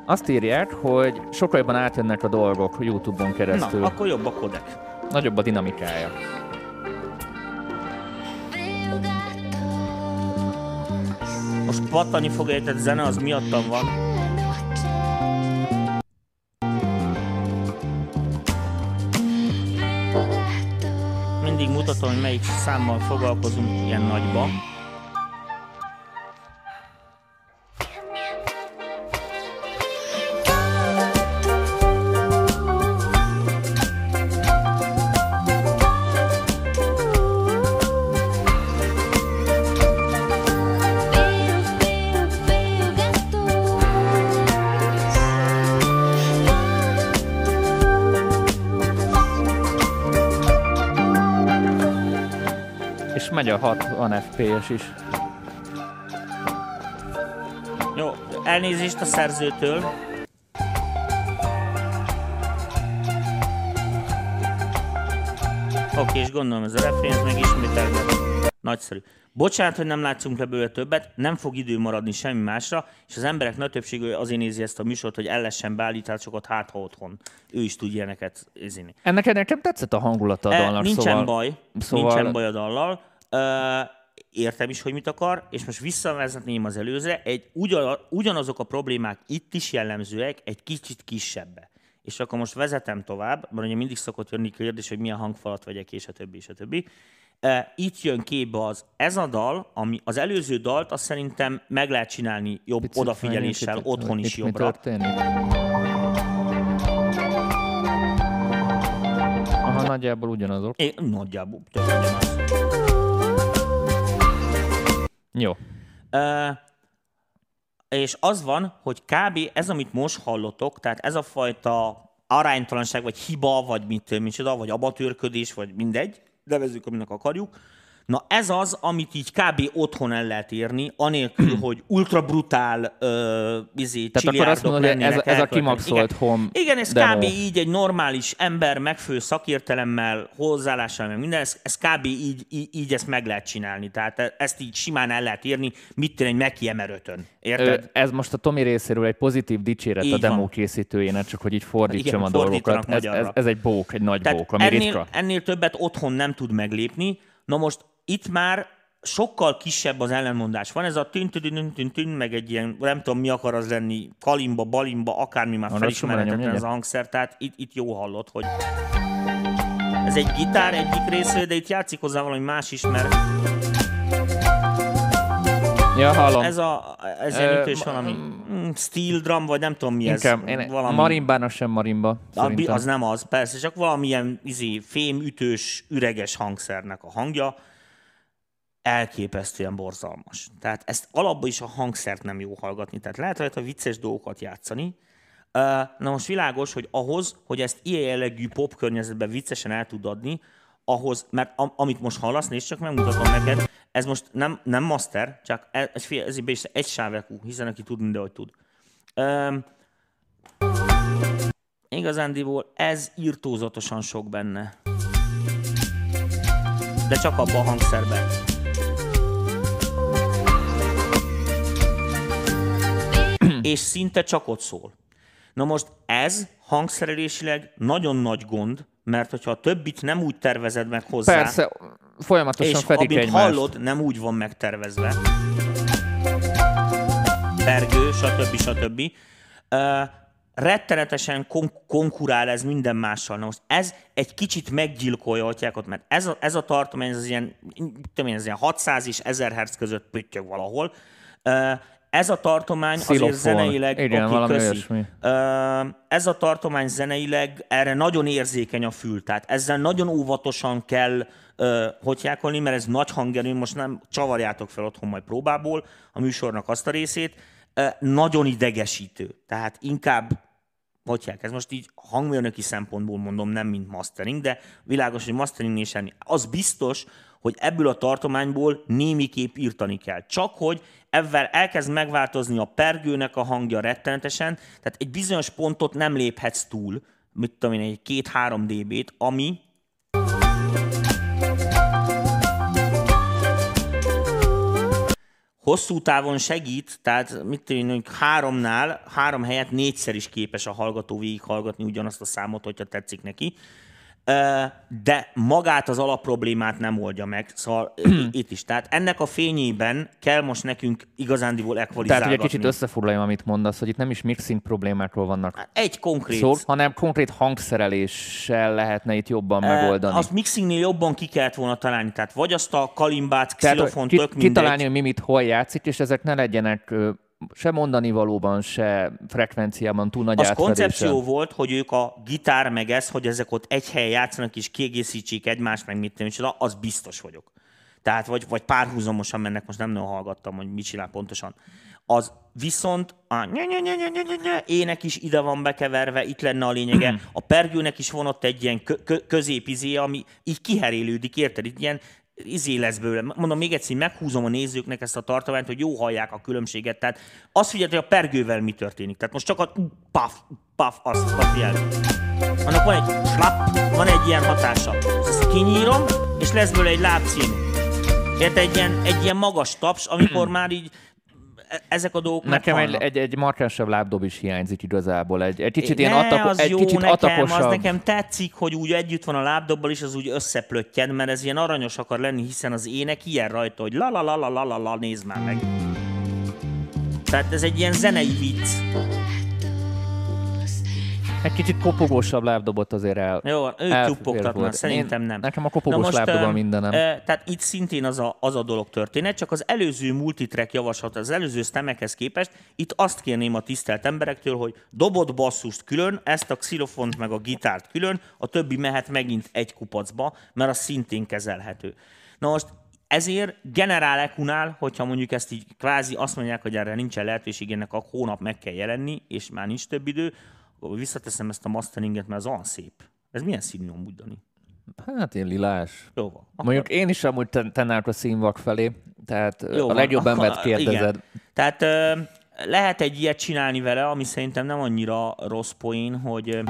Azt írják, hogy sokkal jobban átjönnek a dolgok YouTube-on keresztül. Na, akkor jobb a kodek. Nagyobb a dinamikája. Most pattani fog érted zene, az miattam van. Mindig mutatom, hogy melyik számmal foglalkozunk ilyen nagyba. 60 FPS is. Jó, elnézést a szerzőtől. Oké, és gondolom ez a refrén, ez meg ismételve. Nagyszerű. Bocsánat, hogy nem látszunk belőle többet, nem fog idő maradni semmi másra, és az emberek nagy többsége azért nézi ezt a műsort, hogy el lehessen beállításokat, hát ha otthon. Ő is tud ilyeneket ézini. Ennek nekem tetszett a hangulata a E, dalnak, nincsen szóval... baj, szóval- nincsen baj a dallal. E, értem is, hogy mit akar, és most visszavezetném az előzőre, egy, ugyan, ugyanazok a problémák itt is jellemzőek, egy kicsit kisebbe. És akkor most vezetem tovább, mert ugye mindig szokott jönni kérdés, hogy milyen hangfalat vegyek, és a többi, és a többi. Itt jön képbe az, ez a dal, ami az előző dalt, azt szerintem meg lehet csinálni jobb Picit odafigyeléssel, itt- otthon is jobbra. Aha, nagyjából ugyanazok. É, nagyjából ugyanaz. Jó. Ö, és az van, hogy kb. ez, amit most hallotok, tehát ez a fajta aránytalanság, vagy hiba, vagy mit, micsoda, vagy amatőrködés, vagy mindegy, nevezzük, aminek akarjuk, Na ez az, amit így kb. otthon el lehet érni, anélkül, hogy ultra brutál uh, izé, Tehát akkor azt mondod, hogy ez, ez a kimaxolt Igen. home Igen, ez demo. kb. így egy normális ember megfő szakértelemmel, hozzáállással, meg minden, ez, ez kb. Így, így, így ezt meg lehet csinálni. Tehát ezt így simán el lehet érni, mit tenni egy Mackie M5-ön. Érted? Ö, Ez most a Tomi részéről egy pozitív dicséret Így a demo van. készítőjének, csak hogy így fordítsam Igen, a dolgokat. Ez, ez, ez, egy bók, egy nagy Tehát bók, ami ennél, ritka. ennél többet otthon nem tud meglépni. Na most itt már sokkal kisebb az ellenmondás. Van ez a tün tün tün tün meg egy ilyen, nem tudom mi akar az lenni, kalimba, balimba, akármi már felismerhetetlen ez a hangszer, tehát itt, itt jó hallott, hogy ez egy gitár egyik része, de itt játszik hozzá valami más is, mert Ja, hallom. ez a ez ilyen ütős ma- valami mm, steel drum, vagy nem tudom mi Inkább, ez. én, valami, marimbának sem marimba, szerintem. az nem az, persze, csak valamilyen izé, fémütős, üreges hangszernek a hangja elképesztően borzalmas. Tehát ezt alapban is a hangszert nem jó hallgatni, tehát lehet rajta vicces dolgokat játszani. Na most világos, hogy ahhoz, hogy ezt ilyen jellegű pop környezetben viccesen el tud adni, ahhoz, mert am, amit most hallasz, nézd csak megmutatom neked, ez most nem, nem master, csak ez, ez, ez is egy sávekú, hiszen aki tud, mindenhogy tud. Um, Igazándiból ez írtózatosan sok benne. De csak abban a hangszerben. és szinte csak ott szól. Na most ez hangszerelésileg nagyon nagy gond, mert hogyha a többit nem úgy tervezed meg hozzá, Persze, folyamatosan és fedik egymást. hallod, nem úgy van megtervezve. Pergő, stb. stb. Uh, rettenetesen kon- konkurál ez minden mással. Na most ez egy kicsit meggyilkolja a tyákot, mert ez a, ez a tartomány, ez ilyen, mit tudom én, ez ilyen 600 és 1000 Hz között püttyög valahol. Uh, ez a tartomány Xilofon. azért zeneileg... Igen, valami köszi. olyasmi. Ez a tartomány zeneileg erre nagyon érzékeny a fül, tehát ezzel nagyon óvatosan kell ö, hotyákolni, mert ez nagy hangerő, most nem csavarjátok fel otthon majd próbából a műsornak azt a részét, nagyon idegesítő. Tehát inkább Hotyák, ez most így hangmérnöki szempontból mondom, nem mint mastering, de világos, hogy mastering semmi. Az biztos, hogy ebből a tartományból némiképp írtani kell. Csak hogy ezzel elkezd megváltozni a pergőnek a hangja rettenetesen, tehát egy bizonyos pontot nem léphetsz túl, mit tudom én, egy 2-3 dB-t, ami hosszú távon segít, tehát mit tudom én, háromnál, három helyet négyszer is képes a hallgató végighallgatni ugyanazt a számot, hogyha tetszik neki. De magát az alapproblémát nem oldja meg, szóval itt is. Tehát ennek a fényében kell most nekünk igazándiból Tehát, ekvalizálgatni. hogy egy kicsit összefoglaljam, amit mondasz, hogy itt nem is mixing problémákról vannak Egy konkrét. szó, hanem konkrét hangszereléssel lehetne itt jobban megoldani. Azt mixingnél jobban ki kellett volna találni. Tehát vagy azt a kalimbát, Tehát xilofont, ki, tök mindegy. kitalálni, hogy mi mit hol játszik, és ezek ne legyenek se mondani valóban, se frekvenciában túl nagy Az átfedéssel. koncepció volt, hogy ők a gitár meg ez, hogy ezek ott egy helyen játszanak és kiegészítsék egymást, meg mit tudom, és az biztos vagyok. Tehát vagy, vagy párhuzamosan mennek, most nem nagyon hallgattam, hogy mit csinál pontosan. Az viszont a nye, nye, nye, nye, nye, nye, nye, ének is ide van bekeverve, itt lenne a lényege. A pergőnek is van ott egy ilyen kö, kö, középizé, ami így kiherélődik, érted? Itt ilyen izé lesz belőle. Mondom még egyszer, meghúzom a nézőknek ezt a tartományt, hogy jó hallják a különbséget. Tehát azt figyeld, hogy a pergővel mi történik. Tehát most csak a paf, paf, azt, azt figyeld. Annak van egy slap, van egy ilyen hatása. Ezt kinyírom, és lesz belőle egy lábcím. Érted? Egy ilyen, egy ilyen magas taps, amikor már így ezek a dolgok Nekem egy, egy, egy markánsabb lábdob is hiányzik igazából. Egy, egy kicsit ne, ilyen atako, az egy jó kicsit nekem, atakosabb. az nekem tetszik, hogy úgy együtt van a lábdobbal, és az úgy összeplöttyen, mert ez ilyen aranyos akar lenni, hiszen az ének ilyen rajta, hogy la la la la la la, la nézd már meg. Tehát ez egy ilyen zenei vicc. Egy kicsit kopogósabb lábdobot azért el. Jó, ők elfér tuppogtatnak, volt. szerintem Én- nem. Nekem a kopogós lábdobban öm, mindenem. e, tehát itt szintén az a, az a dolog történet, csak az előző multitrack javaslat, az előző stemekhez képest, itt azt kérném a tisztelt emberektől, hogy dobott basszust külön, ezt a xilofont meg a gitárt külön, a többi mehet megint egy kupacba, mert az szintén kezelhető. Na most ezért generál ekunál, hogyha mondjuk ezt így kvázi azt mondják, hogy erre nincsen lehetőség, ennek a hónap meg kell jelenni, és már nincs több idő, visszateszem ezt a masteringet, mert az olyan szép. Ez milyen színű amúgy, Dani? Hát én lilás. Jó van. Akkor- Mondjuk én is amúgy ten- tennák a színvak felé, tehát Jó Jó a van, legjobb akkor- embert kérdezed. Igen. Tehát ö, lehet egy ilyet csinálni vele, ami szerintem nem annyira rossz poén, hogy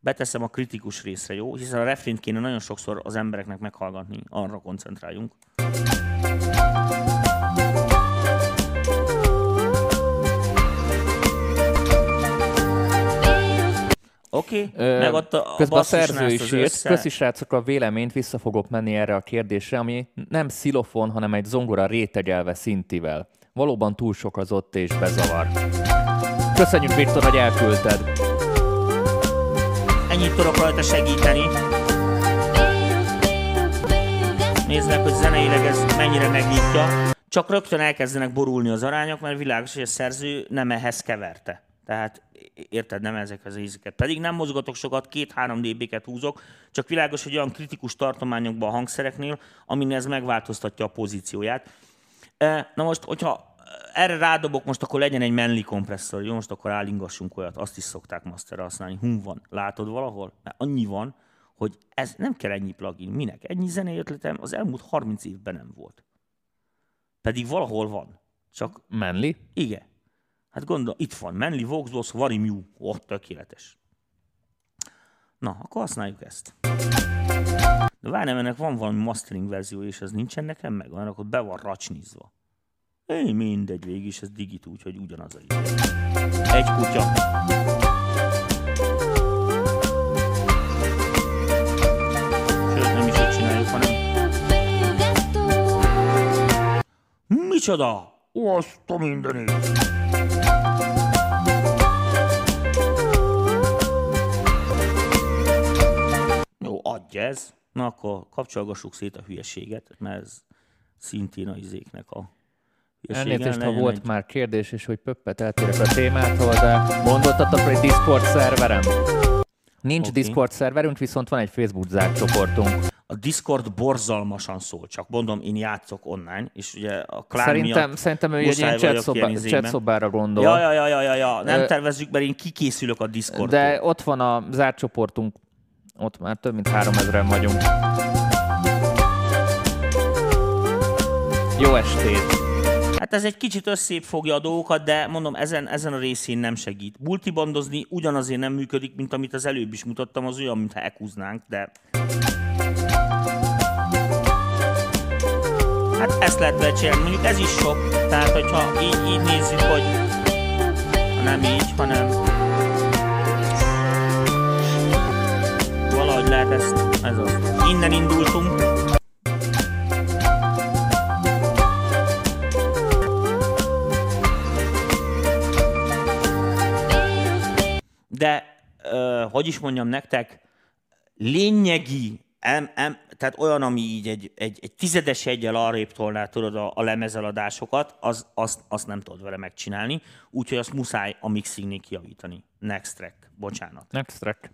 beteszem a kritikus részre, jó? Hiszen a refrént kéne nagyon sokszor az embereknek meghallgatni, arra koncentráljunk. Oké, okay. Meg ott a, a Közben a szerző is írt. Köszi srácok a véleményt, vissza fogok menni erre a kérdésre, ami nem szilofon, hanem egy zongora rétegelve szintivel. Valóban túl sok az ott és bezavar. Köszönjük Viktor, hogy elküldted. Ennyit tudok rajta segíteni. Nézd meg, hogy zeneileg ez mennyire megnyitja. Csak rögtön elkezdenek borulni az arányok, mert világos, hogy a szerző nem ehhez keverte. Tehát érted, nem ezek az ízeket. Pedig nem mozgatok sokat, két-három dB-ket húzok, csak világos, hogy olyan kritikus tartományokban a hangszereknél, amin ez megváltoztatja a pozícióját. E, Na most, hogyha erre rádobok, most akkor legyen egy Manly kompresszor, jó? Most akkor állingassunk olyat, azt is szokták masterre használni. Hum van. Látod valahol? Mert annyi van, hogy ez nem kell ennyi plugin. Minek? Ennyi zenei ötletem az elmúlt 30 évben nem volt. Pedig valahol van. Csak Menli? igen. Hát gondol, itt van. Manly Voxbox Vari Mew. Ott tökéletes. Na, akkor használjuk ezt. De várj, nem, ennek van valami mastering verzió, és ez nincsen nekem meg, mert akkor be van racsnizva. Én mindegy, végig is ez digit, úgyhogy ugyanaz a idő. Egy kutya. Sőt, nem is így csináljuk, hanem... Micsoda? Azt a mindenit! Ez. Na akkor kapcsolgassuk szét a hülyeséget, mert ez szintén a izéknek a. Elnézést, ha volt egy- már kérdés, és hogy pöppet eltérek a témától, de gondoltatok, hogy Discord szerverem? Nincs Oké. Discord szerverünk, viszont van egy Facebook zárt csoportunk. A Discord borzalmasan szól, csak mondom, én játszok online, és ugye a klán Szerintem, miatt szerintem ő egy ilyen izében. chatszobára gondol. Ja, ja, ja, ja, ja, ja. nem Ö, tervezzük, mert én kikészülök a Discordtól. De ott van a zárt csoportunk, ott már több mint 3000-en vagyunk. Jó estét! Hát ez egy kicsit összép fogja a dolgokat, de mondom, ezen, ezen a részén nem segít. Multibandozni ugyanazért nem működik, mint amit az előbb is mutattam, az olyan, mintha ekúznánk, de... Hát ezt lehet becsinálni, mondjuk ez is sok, tehát hogyha így, így nézzük, hogy ha nem így, hanem ezt, ez az. Innen indultunk, de ö, hogy is mondjam nektek, lényegi, em, em, tehát olyan, ami így egy, egy, egy tizedes egyel arrébb tolná tudod a, a lemezeladásokat, az, azt nem tudod vele megcsinálni, úgyhogy azt muszáj a mixingnél kijavítani. Next track, bocsánat. Next track.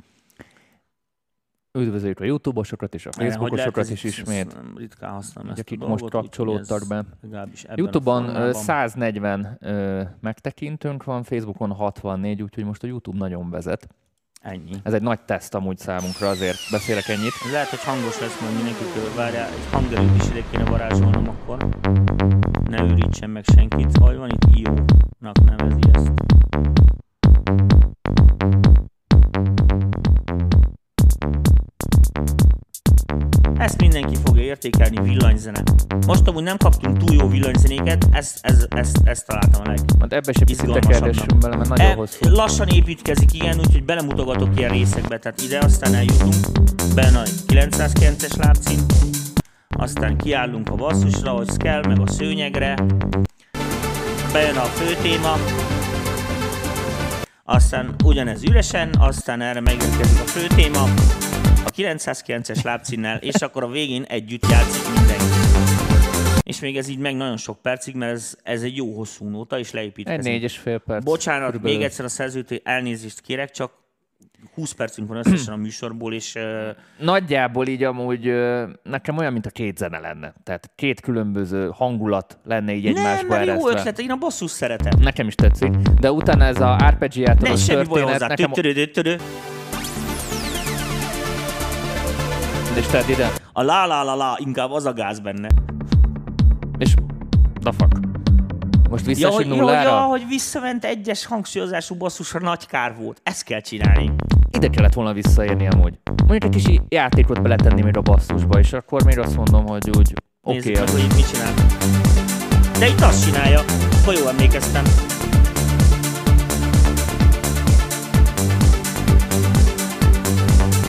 Üdvözöljük a YouTube-osokat és a Facebookosokat is ismét. Ritkán használom ezt akik a most dolgot, kapcsolódtak be. Youtube-on ö, formában. 140 ö, megtekintőnk van, Facebookon 64, úgyhogy most a YouTube nagyon vezet. Ennyi. Ez egy nagy teszt amúgy számunkra, azért beszélek ennyit. Lehet, hogy hangos lesz majd mindenki körül. Várjál, egy hangerőt is ide kéne varázsolnom akkor. Ne ürítsen meg senkit. Hogy van itt IO-nak nevezi ezt. Ezt mindenki fogja értékelni, villanyzene. Most amúgy nem kaptunk túl jó villanyzenéket, ezt, ez, ezt, ezt találtam a leg, Majd ebbe se picit tekergessünk bele, mert nagyon E, hosszú. lassan építkezik, igen, úgyhogy belemutogatok ilyen részekbe, tehát ide aztán eljutunk, benne a 909-es lábcint, aztán kiállunk a basszusra, hogy kell, meg a szőnyegre, bejön a fő téma, aztán ugyanez üresen, aztán erre megérkezik a fő téma, a 909-es lábcínnel, és akkor a végén együtt játszik mindenki. És még ez így meg nagyon sok percig, mert ez, ez egy jó hosszú nóta, és Egy leépítkezik. négy és fél perc. Bocsánat, körülbelül. még egyszer a szerzőtől elnézést kérek, csak 20 percünk van összesen a műsorból, és uh, Nagyjából így amúgy ö, nekem olyan, mint a két zene lenne. Tehát két különböző hangulat lenne így egymásba nem jó ötlet, én a basszus szeretem. Nekem is tetszik. De utána ez a Ne semmi baj történet, hozzá. nekem... Tütörödő, törő. És tedd ide. A la la la la, inkább az a gáz benne. És... The fuck. Most Ja, visszaesünk hogy, nullára? ja, hogy visszament egyes hangsúlyozású basszusra nagy kár volt. Ezt kell csinálni. Ide kellett volna visszaérni amúgy. Mondjuk egy kis játékot beletenni még a basszusba, és akkor még azt mondom, hogy úgy oké, Nézzük okay, meg, hogy itt mit csinál. De itt azt csinálja, ha jól emlékeztem.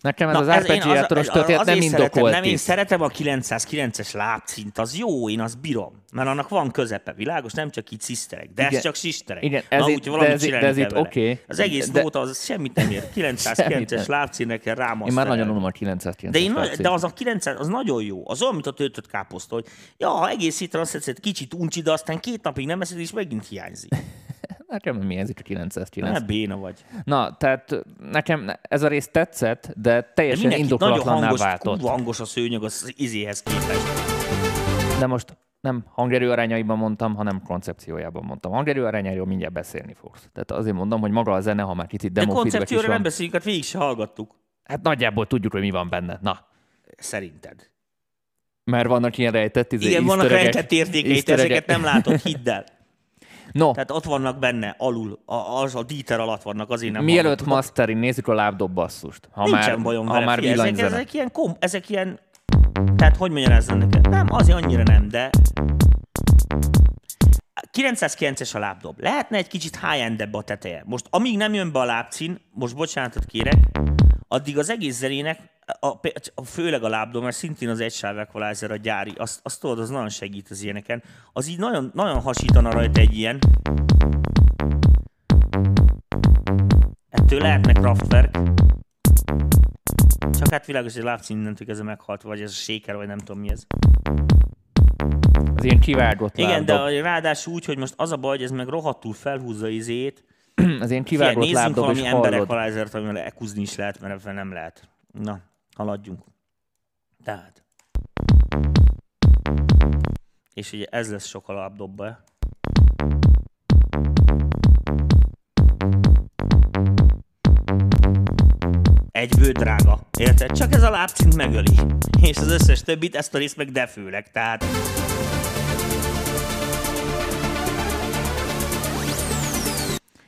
Nekem ez Na, az arpeggiátoros az- történet nem azért szeretem, indokolt Nem, én szeretem a 909-es lábcint, az jó, én azt bírom. Mert annak van közepe, világos, nem csak így sziszterek, de Igen. ez csak sisterek. Igen, ez Na, itt- úgy de ez de ez itt oké. Az egész De- nóta az semmit nem ér. Semmit 909-es nem. lábcínek kell rámasztani. Én már nagyon unom a 909 de, én, de az a 900, az nagyon jó. Az olyan, mint a töltött káposzta, hogy ja, ha egész héten azt tetszett, kicsit uncsi, de aztán két napig nem eszed, és megint hiányzik. Nekem nem hiányzik a 909. Ne béna vagy. Na, tehát nekem ez a rész tetszett, de De teljesen nagyon indokolatlanná hangos, váltott. hangos a szőnyeg az izéhez képest. De most nem hangerő arányaiban mondtam, hanem koncepciójában mondtam. Hangerő arányairól mindjárt beszélni fogsz. Tehát azért mondom, hogy maga a zene, ha már De demo is koncepcióra nem beszéljünk, hát végig se hallgattuk. hát nagyjából tudjuk, hogy mi van benne. Na, Szerinted. mert vannak ilyen rejtett izé, Igen, vannak rejtett értékei, te easter ezeket nem látod, hidd el. No, Tehát ott vannak benne, alul, a, az a díter alatt vannak, azért nem mielőtt hallgattuk. mastering, nézzük a lábdob basszust. Ha Nincsen már, bajom ha vele. már Figyelj, ezek, ezek, ilyen kom, ezek ilyen, tehát hogy magyarázzam neked? Nem, azért annyira nem, de 909-es a lábdob. Lehetne egy kicsit high-endebb a teteje. Most amíg nem jön be a lábcín, most bocsánatot kérek, addig az egész zenének, a, a, főleg a lábdob, mert szintén az egysáv equalizer a gyári, azt, azt tudod, az nagyon segít az ilyeneken. Az így nagyon, nagyon hasítana rajta egy ilyen. Ettől lehetne Kraftwerk. Csak hát világos, hogy a lábcín innentől ez meghalt, vagy ez a shaker, vagy nem tudom mi ez. Az ilyen kivágott Igen, de lábdob. ráadásul úgy, hogy most az a baj, hogy ez meg rohadtul felhúzza izét. Az Figyelj, kivágott nézzünk lábdob, valami ember hallod. equalizert, amivel ekuzni is lehet, mert ebben nem lehet. Na, haladjunk. Tehát. És ugye ez lesz sok a lábdobba. Egyből drága. Érted? Csak ez a lábcint megöli. És az összes többit, ezt a részt meg defőleg. Tehát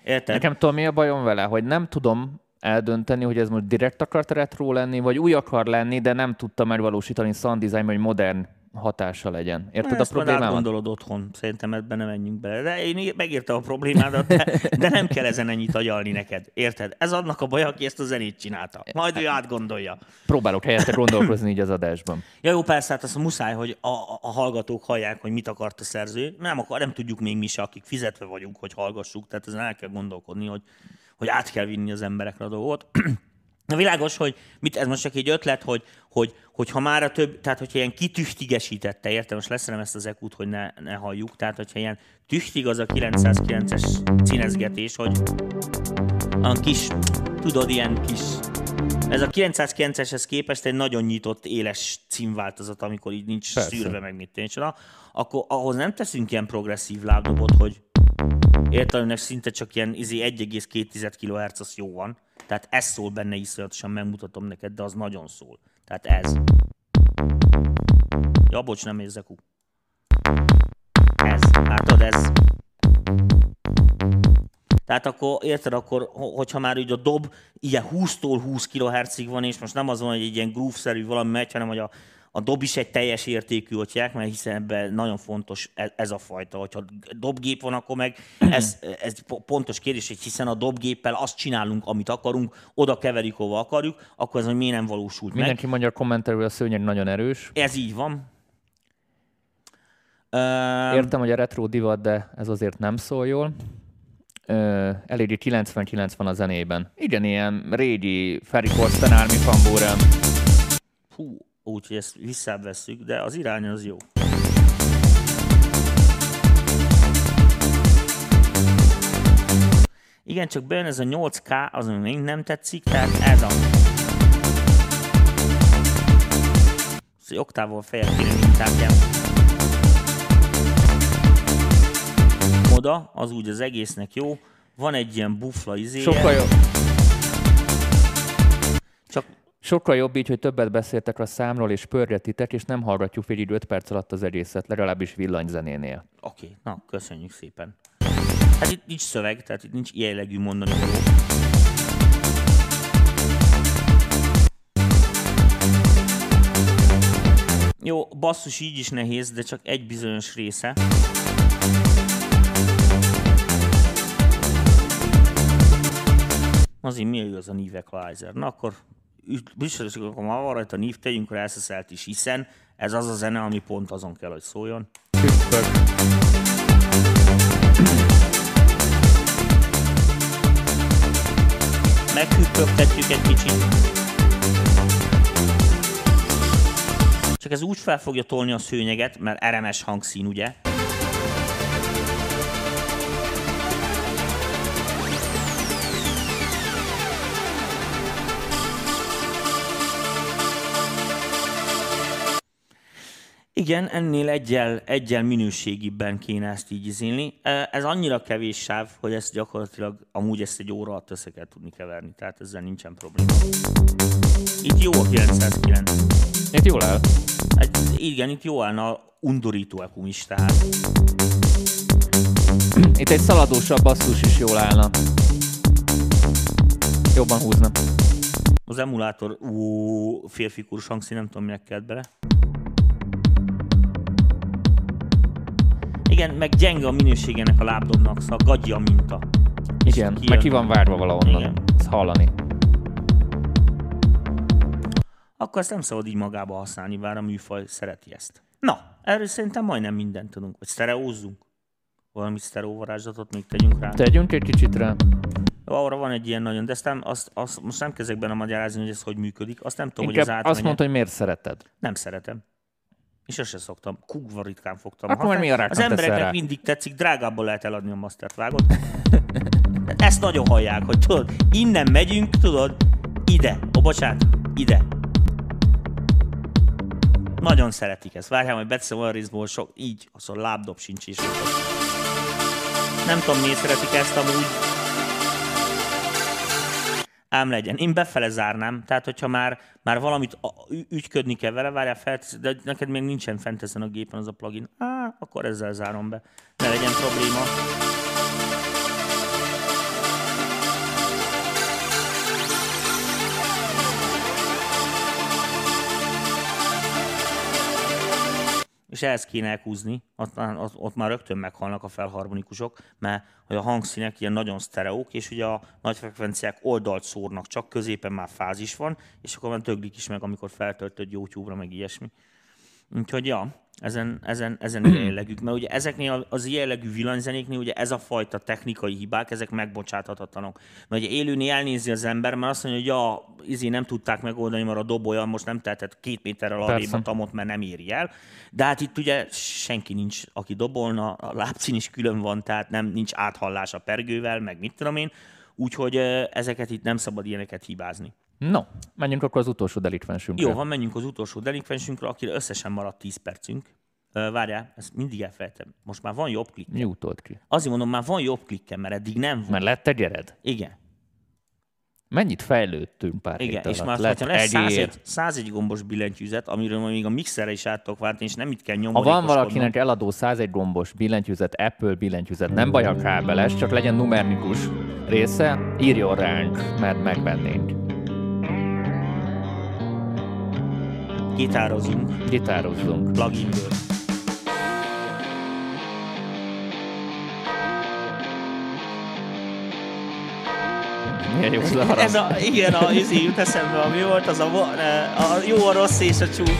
Érted? Nekem tudom, mi a bajom vele, hogy nem tudom eldönteni, hogy ez most direkt akart retro lenni, vagy új akar lenni, de nem tudta megvalósítani sound design, hogy modern hatása legyen. Érted a Ezt majd problémámat? átgondolod otthon, szerintem ebben nem menjünk bele. De én megértem a problémádat, de, de nem kell ezen ennyit agyalni neked. Érted? Ez annak a baj, aki ezt a zenét csinálta. Majd ő átgondolja. Próbálok helyette gondolkozni így az adásban. Ja jó, persze, hát azt muszáj, hogy a, a, a hallgatók hallják, hogy mit akart a szerző. Nem, akar, nem tudjuk még mi se, akik fizetve vagyunk, hogy hallgassuk. Tehát ezen el kell gondolkodni, hogy, hogy át kell vinni az emberekre a dolgot. Na világos, hogy mit, ez most csak egy ötlet, hogy, hogy, hogy ha már a több, tehát hogyha ilyen kitüchtigesítette, értem, most leszerem ezt az ekut, hogy ne, ne halljuk, tehát hogyha ilyen tüchtig az a 909-es cinezgetés, hogy a kis, tudod, ilyen kis, ez a 909-eshez képest egy nagyon nyitott, éles címváltozat, amikor így nincs Persze. Szűrve, meg mit tényleg, akkor ahhoz nem teszünk ilyen progresszív lábdobot, hogy értelemnek szinte csak ilyen izé 1,2 kHz az jó van. Tehát ez szól benne iszonyatosan, megmutatom neked, de az nagyon szól. Tehát ez. Ja, bocs, nem érzek ú. Ez. Látod, ez. Tehát akkor, érted, akkor, ho- hogyha már úgy a dob ilyen 20-tól 20 kHz-ig van, és most nem az van, hogy egy ilyen groove-szerű valami megy, hanem hogy a, a dob is egy teljes értékű otyák, mert hiszen ebben nagyon fontos e- ez a fajta, hogyha dobgép van, akkor meg ez, ez po- pontos kérdés, hogy hiszen a dobgéppel azt csinálunk, amit akarunk, oda keverjük, hova akarjuk, akkor ez hogy miért nem valósult meg. Mindenki mondja a kommentelő, a szőnyeg nagyon erős. Ez így van. Értem, hogy a retro divat, de ez azért nem szól jól. Eléggé 99 van a zenében. Igen, ilyen régi Ferry Corsten Army Fambóra. Hú, úgyhogy ezt visszavesszük, de az irány az jó. Igen, csak bejön ez a 8K, az ami még nem tetszik, tehát ez a... Ez egy oktávol feljebb kéne mintákján. Oda, az úgy az egésznek jó. Van egy ilyen bufla izéje. Sokkal jobb, sokkal jobb így, hogy többet beszéltek a számról, és pörgetitek, és nem hallgatjuk végig 5 perc alatt az egészet, legalábbis villanyzenénél. Oké, okay, na, köszönjük szépen. Hát itt nincs szöveg, tehát itt nincs jellegű mondani. Jó, basszus így is nehéz, de csak egy bizonyos része. Azért mi igaz a Nive Equalizer? Na akkor akkor ma van rajta nív, tegyünk rá SSL-t is, hiszen ez az a zene, ami pont azon kell, hogy szóljon. Püspök. meghüppögtetjük egy kicsit. Csak ez úgy fel fogja tolni a szőnyeget, mert RMS hangszín, ugye? Igen, ennél egyel, egyel minőségibben kéne ezt így izélni. Ez annyira kevés sáv, hogy ezt gyakorlatilag amúgy ezt egy óra alatt össze kell tudni keverni, tehát ezzel nincsen probléma. Itt jó a 909. Itt jól áll. Egy, igen, itt jó állna a undorító ekum is, tehát Itt egy szaladósabb basszus is jól állna. Jobban húzna. az emulátor, ú, férfi kurus hangszín, nem tudom, minek kelt bele. Igen, meg gyenge a minőség ennek a lábdobnak, szóval gagyi a minta. Igen, kijön. meg ki van várva valahonnan. Igen. Ezt hallani. Akkor ezt nem szabad így magába használni, bár a műfaj szereti ezt. Na, erről szerintem majdnem mindent tudunk. Vagy sztereózzunk? Valami sztereóvarázslatot még tegyünk rá. Tegyünk egy kicsit rá. Jó, arra van egy ilyen nagyon, de nem, azt, azt most nem kezdek benne magyarázni, hogy ez hogy működik. Azt nem tudom, hogy Inkább ez azt átmenye. mondta, hogy miért szereted. Nem szeretem. És ezt sem szoktam. Kugva ritkán fogtam. Akkor már mi a Az embereknek rá? mindig tetszik, drágábban lehet eladni a mastert, vágod? Ezt nagyon hallják, hogy tudod, innen megyünk, tudod, ide. Ó, bocsánat, ide. Nagyon szeretik ezt. Várjál, majd beteszem olyan részból sok, így, az a lábdob sincs is. Nem tudom, miért szeretik ezt amúgy. Ám legyen. Én befele zárnám, tehát hogyha már, már valamit ügyködni kell vele, várjál fel, de neked még nincsen fent ezen a gépen az a plugin. Á, akkor ezzel zárom be. Ne legyen probléma. És ehhez kéne elhúzni, ott, ott, ott már rögtön meghalnak a felharmonikusok, mert hogy a hangszínek ilyen nagyon sztereók, és ugye a nagy frekvenciák oldalt szórnak, csak középen már fázis van, és akkor már töglik is meg, amikor feltöltöd YouTube-ra, meg ilyesmi. Úgyhogy ja, ezen, ezen, ezen jellegük, mert ugye ezeknél az ilyen jellegű villanyzenéknél ugye ez a fajta technikai hibák, ezek megbocsáthatatlanok. Mert ugye élőnél elnézi az ember, mert azt mondja, hogy ja, izé nem tudták megoldani, mert a dob olyan, most nem tehetett két méterrel arrébb a tamot, mert nem éri el. De hát itt ugye senki nincs, aki dobolna, a lábcín is külön van, tehát nem nincs áthallás a pergővel, meg mit tudom én. Úgyhogy ezeket itt nem szabad ilyeneket hibázni. No, menjünk akkor az utolsó delikvensünkre. Jó, van, menjünk az utolsó delikvensünkre, akire összesen maradt 10 percünk. Várjál, ezt mindig elfelejtem. Most már van jobb klikk. Mi utolt ki? Azért mondom, már van jobb klikkem, mert eddig nem volt. Mert lett egy ered? Igen, Mennyit fejlődtünk pár igen. hét És már ha lesz egy 101, ér. 101 gombos billentyűzet, amiről még a mixerre is át tudok váltani, és nem itt kell Ha nyomorítoskodnom. van valakinek eladó 101 gombos billentyűzet, Apple billentyűzet, nem baj a kábeles, csak legyen numerikus része, írjon ránk, mert megvennénk. Gitározunk Gitározzunk. pluginből. Milyen jó. Ez a, igen, a, izé jut eszembe, ami volt, az a, a jó, a rossz és a csúf.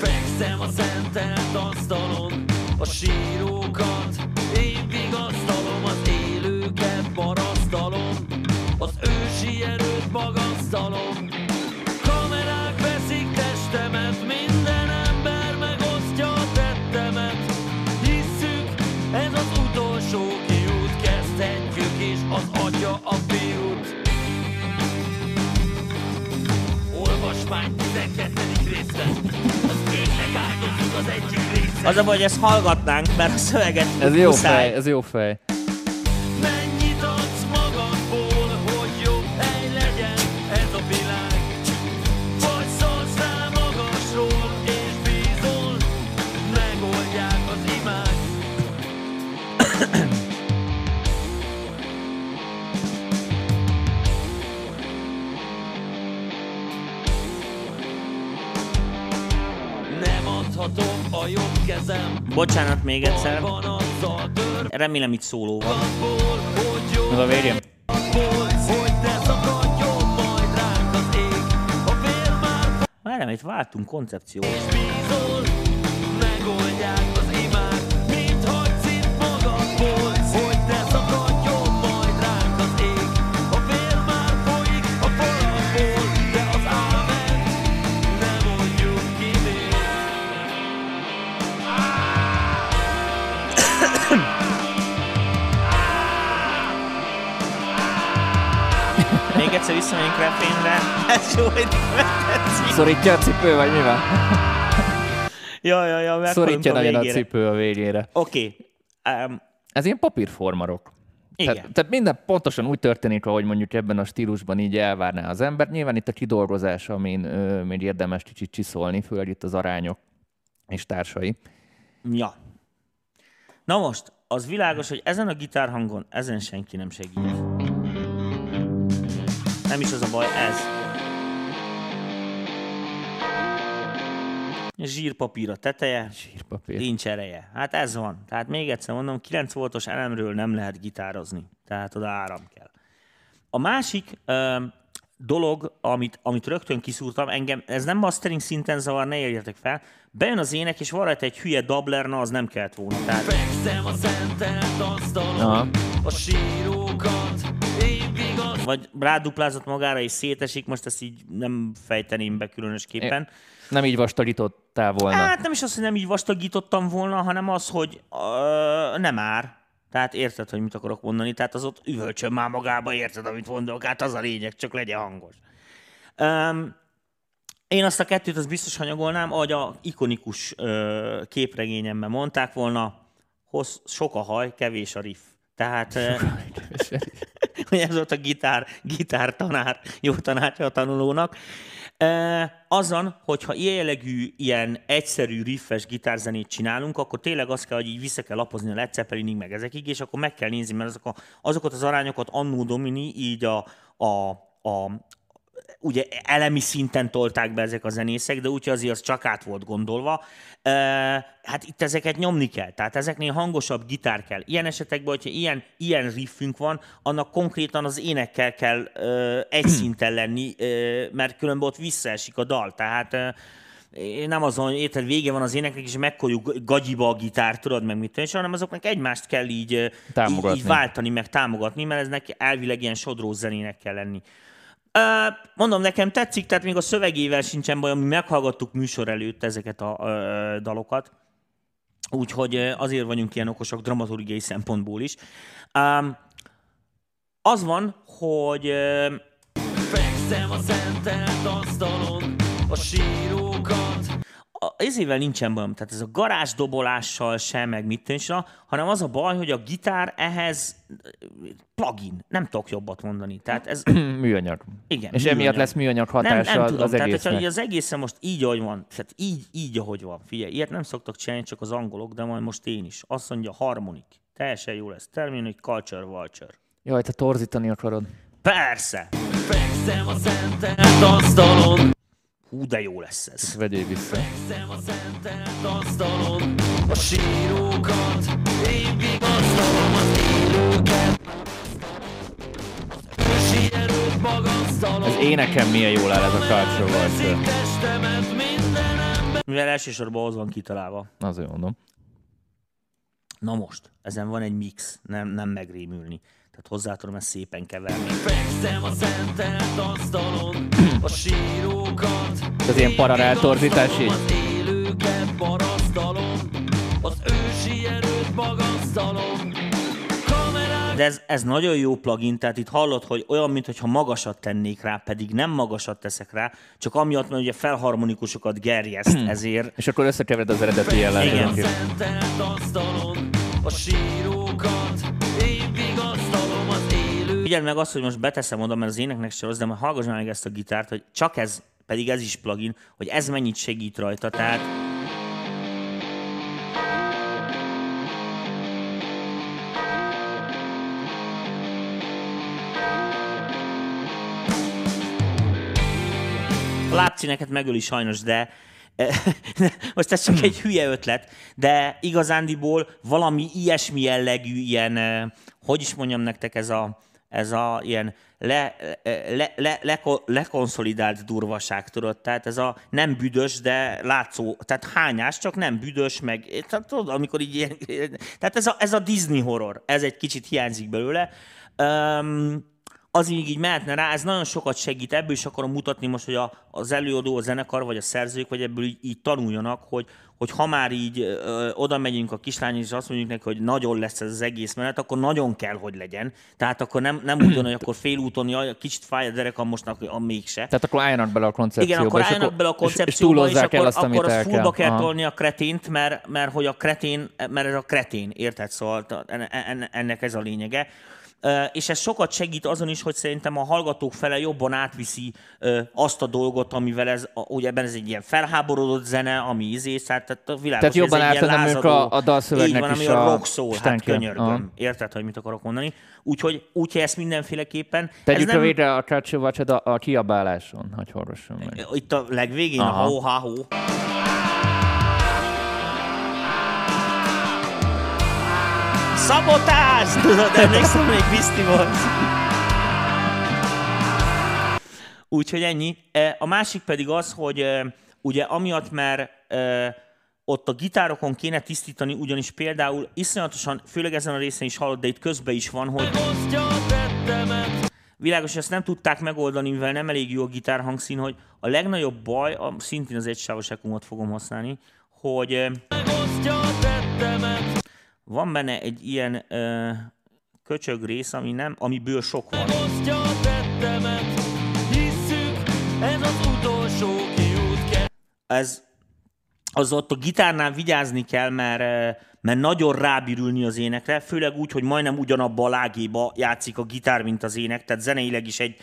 Fekszem a szentelt asztalon, Az a baj, hogy ezt hallgatnánk, mert a szöveget Ez jó fej, ez jó fej. Bocsánat még egyszer. Remélem itt szóló van. Ez a már Várjál, itt váltunk koncepciót. és bízol, megoldják az imák. Mint hagysz itt magadból, hogy ne szakadjon egyszer visszamegyünk refrénre. Ez jó, hogy tetszik. Szorítja a cipő, vagy mi van? Ja, ja, ja, Szorítja meghalunk nagyon a cipő a végére. Oké. Um, Ez ilyen papírformarok. Igen. Tehát, tehát minden pontosan úgy történik, ahogy mondjuk ebben a stílusban így elvárná az ember. Nyilván itt a kidolgozás, amin ö, még érdemes kicsit csiszolni, főleg itt az arányok és társai. ja. Na most, az világos, hogy ezen a gitárhangon, ezen senki nem segít. Nem is az a baj, ez. Zsírpapír a teteje, Sírpapír. nincs ereje. Hát ez van. Tehát még egyszer mondom, 9 voltos elemről nem lehet gitározni. Tehát oda áram kell. A másik ö, dolog, amit, amit rögtön kiszúrtam, engem, ez nem mastering szinten zavar, ne érjetek fel, bejön az ének, és van rajta egy hülye dabler, na az nem kellett volna. Tehát Fekszem a szentelt asztalon, a sírókat, az vagy ráduplázott magára és szétesik, most ezt így nem fejteném be különösképpen. Nem így vastagítottál volna. Hát nem is az, hogy nem így vastagítottam volna, hanem az, hogy ö, nem ár. Tehát érted, hogy mit akarok mondani? Tehát az ott üvölcsön már magába, érted, amit mondok? Hát az a lényeg, csak legyen hangos. Um, én azt a kettőt az biztos hanyagolnám, ahogy a ikonikus ö, képregényemben mondták volna, hossz, sok a haj, kevés a riff. Tehát ö, hogy ez volt a gitár, gitár tanár, jó tanácsa a tanulónak. Azon, hogyha ilyen jellegű, ilyen egyszerű, riffes gitárzenét csinálunk, akkor tényleg azt kell, hogy így vissza kell lapozni a Led Zeppelinig, meg ezekig, és akkor meg kell nézni, mert azok a, azokat az arányokat annó domini, így a, a, a, ugye elemi szinten tolták be ezek a zenészek, de úgyhogy azért az csak át volt gondolva. E, hát itt ezeket nyomni kell, tehát ezeknél hangosabb gitár kell. Ilyen esetekben, hogyha ilyen, ilyen riffünk van, annak konkrétan az énekkel kell ö, egy szinten lenni, ö, mert különben ott visszaesik a dal. Tehát ö, nem azon, hogy érted, vége van az éneknek, és megkoljuk gagyiba a gitárt, tudod meg mit tenni, hanem azoknak egymást kell így, ö, így, Támogatni. így váltani, meg támogatni, mert eznek elvileg ilyen sodró zenének kell lenni. Mondom, nekem tetszik, tehát még a szövegével sincsen baj, mi meghallgattuk műsor előtt ezeket a dalokat, úgyhogy azért vagyunk ilyen okosak dramaturgiai szempontból is. Az van, hogy Fekszem a szentelt asztalon, a sírókat, a- ezével nincsen bajom, tehát ez a garázsdobolással sem, meg mit tűnse, hanem az a baj, hogy a gitár ehhez plugin, nem tudok jobbat mondani. Tehát ez, műanyag. igen. És emiatt műanyag. lesz műanyag nem, hatása nem az- tudom, az tehát egésznek. hogyha az egészen most így, ahogy van, tehát így, így, ahogy van, figyelj, ilyet nem szoktak csinálni csak az angolok, de majd most én is. Azt mondja, harmonik. Teljesen jó lesz. Terminate, culture, vulture. Jaj, te torzítani akarod. Persze! fekszem a szentelt asztalon, Hú, de jó lesz ez. Vegyél vissza. a szentelt asztalon, a sírókat, évig asztalom az élőket. Az énekem milyen jól áll ez a testemet mindenem, Mivel elsősorban az van kitalálva. Azért mondom. Na most, ezen van egy mix, nem, nem megrémülni. Tehát hozzá tudom ezt szépen keverni. fekszem a szentelt asztalon, a sírókat, Ez ilyen paralel torzítás így? Az élőket parasztalom, az ősi erőt magasztalom. De ez, ez nagyon jó plugin, tehát itt hallod, hogy olyan, mintha magasat tennék rá, pedig nem magasat teszek rá, csak amiatt, mert ugye felharmonikusokat gerjeszt, ezért És akkor összekevered az eredeti jellent. Igen. A sírókat, Figyeld meg azt, hogy most beteszem oda, mert az éneknek se rossz, de majd hallgass meg ezt a gitárt, hogy csak ez, pedig ez is plugin, hogy ez mennyit segít rajta, tehát A lábcíneket megöli sajnos, de most ez csak egy hülye ötlet, de igazándiból valami ilyesmi jellegű, ilyen, eh, hogy is mondjam nektek, ez a, ez a ilyen le, le, le, le, lekonszolidált durvaság, tudod? Tehát ez a nem büdös, de látszó, tehát hányás, csak nem büdös, meg, tehát tudod, amikor így ilyen, tehát ez a, ez a Disney horror, ez egy kicsit hiányzik belőle. Um, az így, így mehetne rá, ez nagyon sokat segít, ebből is akarom mutatni most, hogy a, az előadó, a zenekar, vagy a szerzők, vagy ebből így, így tanuljanak, hogy, hogy ha már így ö, oda megyünk a kislány, és azt mondjuk neki, hogy nagyon lesz ez az egész menet, akkor nagyon kell, hogy legyen. Tehát akkor nem, nem úgy hogy akkor félúton, jaj, kicsit fáj a derekam mostnak, a mégse. Tehát akkor álljanak bele a koncepcióba. Igen, akkor és álljanak bele a és- És koncepcióba, és, túlozzák akkor, el azt, akkor el az fullba kell. kell tolni a kretént, mert, mert hogy a kretén, mert ez a kretén, érted? Szóval ennek ez a lényege. És ez sokat segít azon is, hogy szerintem a hallgatók fele jobban átviszi azt a dolgot, amivel ez, ugye ebben ez egy ilyen felháborodott zene, ami izé, tehát a világos, Tehát jobban átadom a- a dalszövegnek így van, is ami a a rock szól, hát könyörgöm. Aha. Érted, hogy mit akarok mondani? Úgyhogy, úgyhogy ezt mindenféleképpen... Tegyük nem... rövidre a Watch a, a kiabáláson, hogy hallgassam meg. Itt a legvégén, Aha. a ho-ha-ho. Szabotás! Tudod, emlékszem, még Viszti volt. Úgyhogy ennyi. E, A másik pedig az, hogy e, ugye amiatt, mert e, ott a gitárokon kéne tisztítani, ugyanis például iszonyatosan, főleg ezen a részen is hallod, de itt közben is van, hogy Világos, hogy ezt nem tudták megoldani, mivel nem elég jó a gitár hangszín, hogy a legnagyobb baj, a, szintén az egysávos ekumot fogom használni, hogy megosztja a tettemet, van benne egy ilyen ö, köcsög rész, ami nem, amiből sok van. megosztja a tettemet. Hisszük, ez az utolsó kiút. Ez, az ott a gitárnál vigyázni kell, mert, mert nagyon rábírülni az énekre, főleg úgy, hogy majdnem ugyanabba a lágéba játszik a gitár, mint az ének, tehát zeneileg is egy,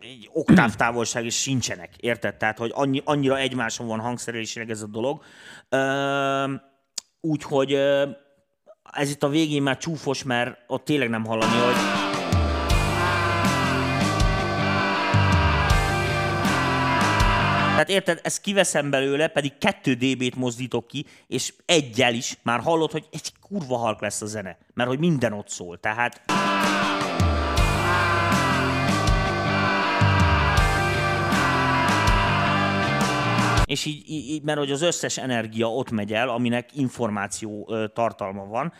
egy oktáv távolság is sincsenek, érted? Tehát, hogy annyi, annyira egymáson van hangszerelésileg ez a dolog. Úgyhogy ez itt a végén már csúfos, mert ott tényleg nem hallani, hogy Tehát érted, ezt kiveszem belőle, pedig 2 dB-t mozdítok ki, és egyel is már hallod, hogy egy kurva halk lesz a zene, mert hogy minden ott szól. Tehát és így, így, mert hogy az összes energia ott megy el, aminek információ tartalma van.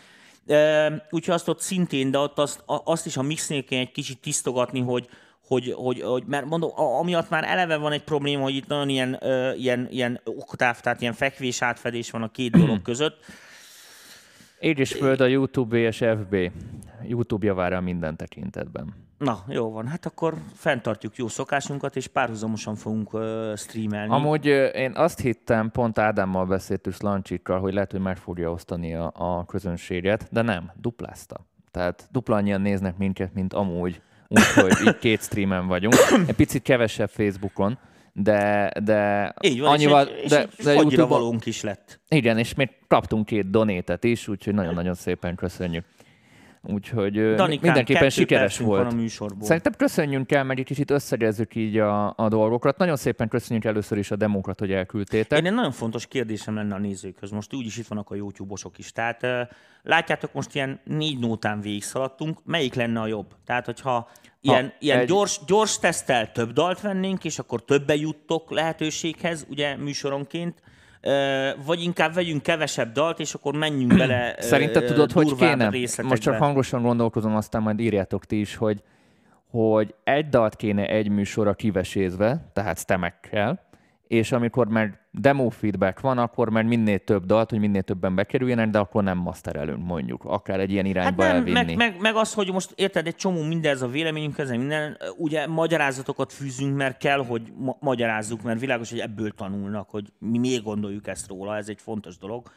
Úgyhogy azt ott szintén, de ott azt, azt is a mixnél kell egy kicsit tisztogatni, hogy, hogy, hogy, hogy mert mondom, amiatt már eleve van egy probléma, hogy itt nagyon ilyen, ilyen, ilyen oktáv, tehát ilyen fekvés átfedés van a két dolog között. Így is föld a YouTube és FB. YouTube javára minden tekintetben. Na, jó van, hát akkor fenntartjuk jó szokásunkat, és párhuzamosan fogunk ö, streamelni. Amúgy ö, én azt hittem, pont Ádámmal beszéltünk Slancsikkal, hogy lehet, hogy meg fogja osztani a, a közönséget, de nem, duplázta. Tehát dupla annyian néznek minket, mint amúgy, úgyhogy így két streamen vagyunk. Egy picit kevesebb Facebookon, de, de Így van, annyival, és és de, egy de valónk is lett. igen, és még kaptunk két donétet is, úgyhogy nagyon-nagyon szépen köszönjük. Úgyhogy Danikám, mindenképpen sikeres volt. A műsorból. Szerintem köszönjünk el, meg egy kicsit összegezzük így a, a dolgokat. Nagyon szépen köszönjük először is a demókat, hogy elküldtétek. Én egy nagyon fontos kérdésem lenne a nézőkhöz. Most úgyis itt vannak a YouTube-osok is. Tehát látjátok, most ilyen négy nótán végigszaladtunk. Melyik lenne a jobb? Tehát, hogyha ilyen, Ha, ilyen egy- gyors, gyors tesztel több dalt vennénk, és akkor többe juttok lehetőséghez, ugye műsoronként, vagy inkább vegyünk kevesebb dalt, és akkor menjünk bele Szerinted tudod, hogy kéne? részletekbe. Most csak hangosan gondolkozom, aztán majd írjátok ti is, hogy, hogy egy dalt kéne egy műsorra kivesézve, tehát stemekkel, és amikor már demo feedback van, akkor már minél több dalt, hogy minél többen bekerüljenek, de akkor nem masterelünk mondjuk, akár egy ilyen Hát irányba nem, elvinni. meg, meg, meg, az, hogy most érted, egy csomó mindez a véleményünk, ezen minden, ugye magyarázatokat fűzünk, mert kell, hogy ma- magyarázzuk, mert világos, hogy ebből tanulnak, hogy mi miért gondoljuk ezt róla, ez egy fontos dolog.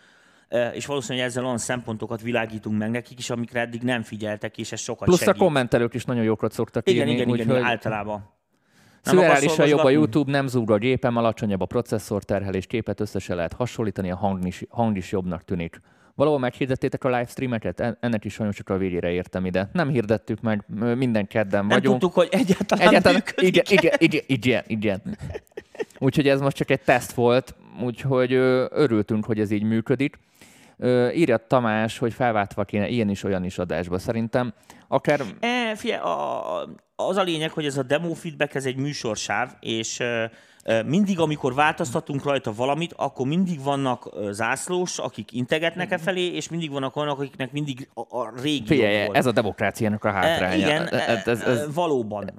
És valószínűleg ezzel olyan szempontokat világítunk meg nekik is, amikre eddig nem figyeltek, és ez sokat Plusz a segít. kommentelők is nagyon jókat szoktak Igen, írni, igen, igen, úgyhogy általában. Nem akarsz Szüreálisan jobb a? YouTube, nem zúg a gépem, alacsonyabb a processzor terhelés, képet össze lehet hasonlítani, a hang is, hang is jobbnak tűnik. Valahol meghirdettétek a livestreameket? En- Ennek is sajnos csak a végére értem ide. Nem hirdettük meg, minden kedden Nem vagyunk. tudtuk, hogy egyáltalán, Egyáltalán, igen, igen, igen, igen, igen. Úgyhogy ez most csak egy teszt volt, úgyhogy örültünk, hogy ez így működik. Írja Tamás, hogy felváltva kéne ilyen is, olyan is adásba. Szerintem akár E, figyelj, a, az a lényeg, hogy ez a demo feedback, ez egy műsorsáv, és ö, mindig, amikor változtatunk rajta valamit, akkor mindig vannak zászlós, akik integetnek e felé, és mindig vannak olyanok, akiknek mindig a, a régi figyelj, volt. ez a demokráciának a E, hátránya. igen, ez, ez, ez, e, valóban.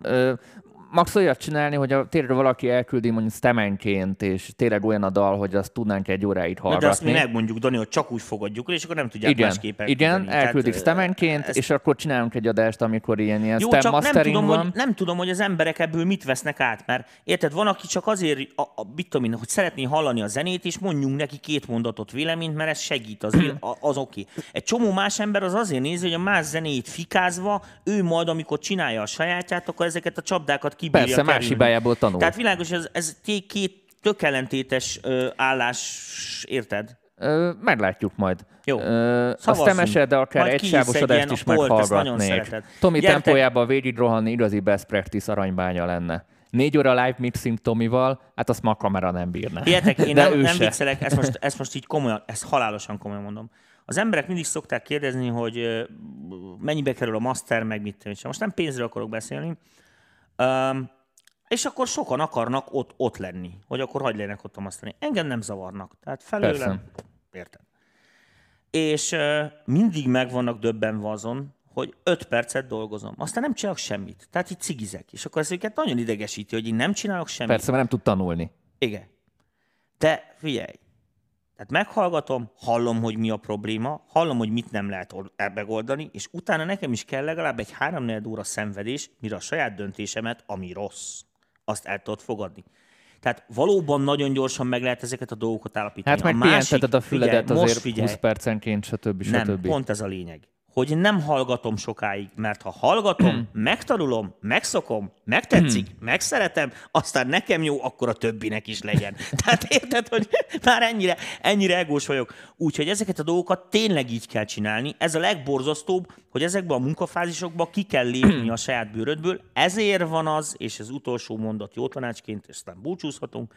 Max olyat csinálni, hogy a, tényleg valaki elküldi mondjuk stemenként, és tényleg olyan a dal, hogy azt tudnánk egy óráig hallgatni. de azt mi megmondjuk, Dani, hogy csak úgy fogadjuk el, és akkor nem tudják igen, másképp igen. Tehát, elküldik stemenként, ezt- és akkor csinálunk egy adást, amikor ilyen, ilyen Jó, csak nem tudom, van. hogy, nem tudom, hogy az emberek ebből mit vesznek át, mert érted, van, aki csak azért, a, a, mit tudom én, hogy szeretné hallani a zenét, és mondjunk neki két mondatot véleményt, mert ez segít, az, az oké. Okay. Egy csomó más ember az azért nézi, hogy a más zenét fikázva, ő majd, amikor csinálja a sajátját, akkor ezeket a csapdákat kibírja Persze, más kerülni. hibájából tanul. Tehát világos, ez, ez két tök ellentétes ö, állás, érted? Ö, meglátjuk majd. Jó. Ö, Szavazzunk. Stemeset, de akár Majd egy sávos adást is meghallgatnék. Tomi Gyertek! tempójában végig rohanni igazi best practice aranybánya lenne. Négy óra live mixing Tomival, hát azt ma a kamera nem bírná. Figyeljetek, én De nem, nem se. viccelek, ezt most, ezt most így komolyan, ezt halálosan komolyan mondom. Az emberek mindig szokták kérdezni, hogy mennyibe kerül a master, meg mit tudom. Most nem pénzről akarok beszélni, um, és akkor sokan akarnak ott, ott lenni, hogy akkor hagyd legyenek ott a mastering. Engem nem zavarnak. Tehát felőlem, érted. És uh, mindig meg vannak döbbenve azon, hogy öt percet dolgozom. Aztán nem csinálok semmit. Tehát így cigizek. És akkor ez őket nagyon idegesíti, hogy én nem csinálok semmit. Persze, mert nem tud tanulni. Igen. De figyelj, tehát meghallgatom, hallom, hogy mi a probléma, hallom, hogy mit nem lehet ol- e- megoldani, és utána nekem is kell legalább egy három óra szenvedés, mire a saját döntésemet, ami rossz, azt el tudod fogadni. Tehát valóban nagyon gyorsan meg lehet ezeket a dolgokat állapítani. Hát meg a másik, a füledet figyelj, azért figyelj, 20 percenként, stb. nem, stb. pont ez a lényeg. Hogy nem hallgatom sokáig, mert ha hallgatom, megtanulom, megszokom, megtetszik, megszeretem, aztán nekem jó, akkor a többinek is legyen. Tehát érted, hogy már ennyire, ennyire egós vagyok. Úgyhogy ezeket a dolgokat tényleg így kell csinálni. Ez a legborzasztóbb, hogy ezekben a munkafázisokban ki kell lépni a saját bőrödből. Ezért van az, és az utolsó mondat jó tanácsként, és aztán búcsúzhatunk,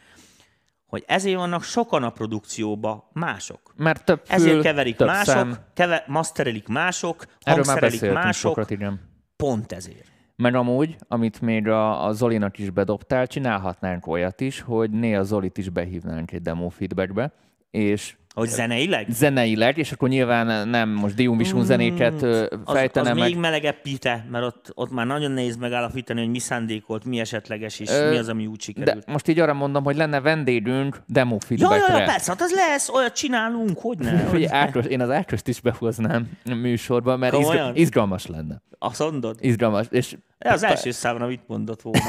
hogy ezért vannak sokan a produkcióba mások. Mert több fül, Ezért keverik több mások, szem. keve, masterelik mások, Erről hangszerelik mások, sokat, igen. pont ezért. Meg amúgy, amit még a, a Zolinak is bedobtál, csinálhatnánk olyat is, hogy néha Zolit is behívnánk egy demo feedbackbe, és Hogy zeneileg? zeneileg, és akkor nyilván nem most Dium Visun zenéket ö, Az, az fejtenem meg. még melegebb pite, mert ott, ott már nagyon nehéz megállapítani, hogy mi szándékolt, mi esetleges, és Ö, mi az, ami úgy De sikerült. most így arra mondom, hogy lenne vendégünk demo Ja, feedbackre. ja, ja, persze, hát az lesz, olyat csinálunk, hogy ne. Hogy. Ákos, én az Ákost is behoznám a műsorba, mert izga, izgalmas lenne. Azt mondod? Izgalmas. És Ja, az első számra mit mondott volna.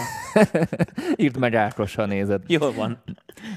írd meg Ákos, ha nézed. Jól van.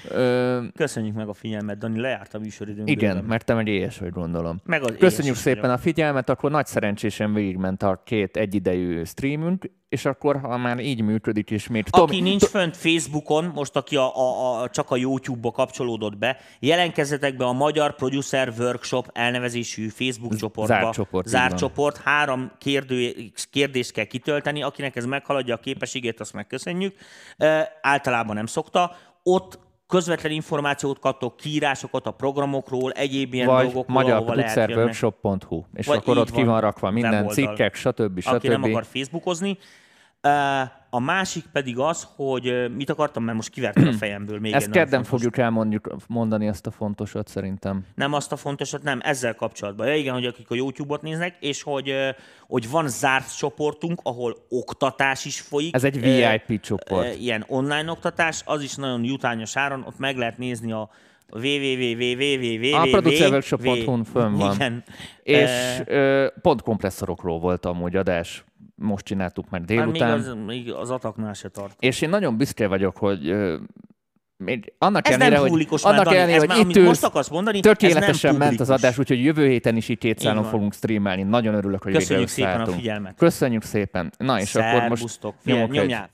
Ö, Köszönjük meg a figyelmet, Dani, lejárt a műsoridőnk. igen, bőven. mert te meg éhes vagy, gondolom. Meg az Köszönjük szépen vagyok. a figyelmet, akkor nagy szerencsésen végigment a két egyidejű streamünk, és akkor, ha már így működik, és még... Aki nincs fönt Facebookon, most aki a, a, a, csak a YouTube-ba kapcsolódott be, jelentkezzetek be a Magyar Producer Workshop elnevezésű Facebook csoportba. zárt csoport, Zárt van. csoport. Három kérdő, kérdést kell kitölteni. Akinek ez meghaladja a képességét, azt megköszönjük. E, általában nem szokta. Ott közvetlen információt kaptok, kiírásokat a programokról, egyéb ilyen vagy dolgokról, magyarproducerworkshop.hu, és Vagy akkor ott ki van rakva minden cikkek, stb. Aki nem stb. akar Facebookozni. A másik pedig az, hogy mit akartam, mert most kivertem a fejemből még Ezt kedden fogjuk elmondjuk, mondani ezt a fontosat szerintem. Nem azt a fontosat, nem, ezzel kapcsolatban. Ja, igen, hogy akik a YouTube-ot néznek, és hogy, hogy van zárt csoportunk, ahol oktatás is folyik. Ez egy VIP csoport. Ilyen online oktatás, az is nagyon jutányos áron, ott meg lehet nézni a www. A producerworkshop.hu-n fönn van. Igen. És pont kompresszorokról volt amúgy adás, most csináltuk meg már még délután. az, még az ataknál se tart. És én nagyon büszke vagyok, hogy még annak Ez ellenére, nem hogy, már, annak Dani, ellenére, hogy már, itt most akarsz mondani, tökéletesen ment az adás, úgyhogy jövő héten is így két szálon fogunk streamelni. Nagyon örülök, hogy Köszönjük végre szépen a figyelmet. Köszönjük szépen. Na és akkor most Szerbusztok. Nyomok egy.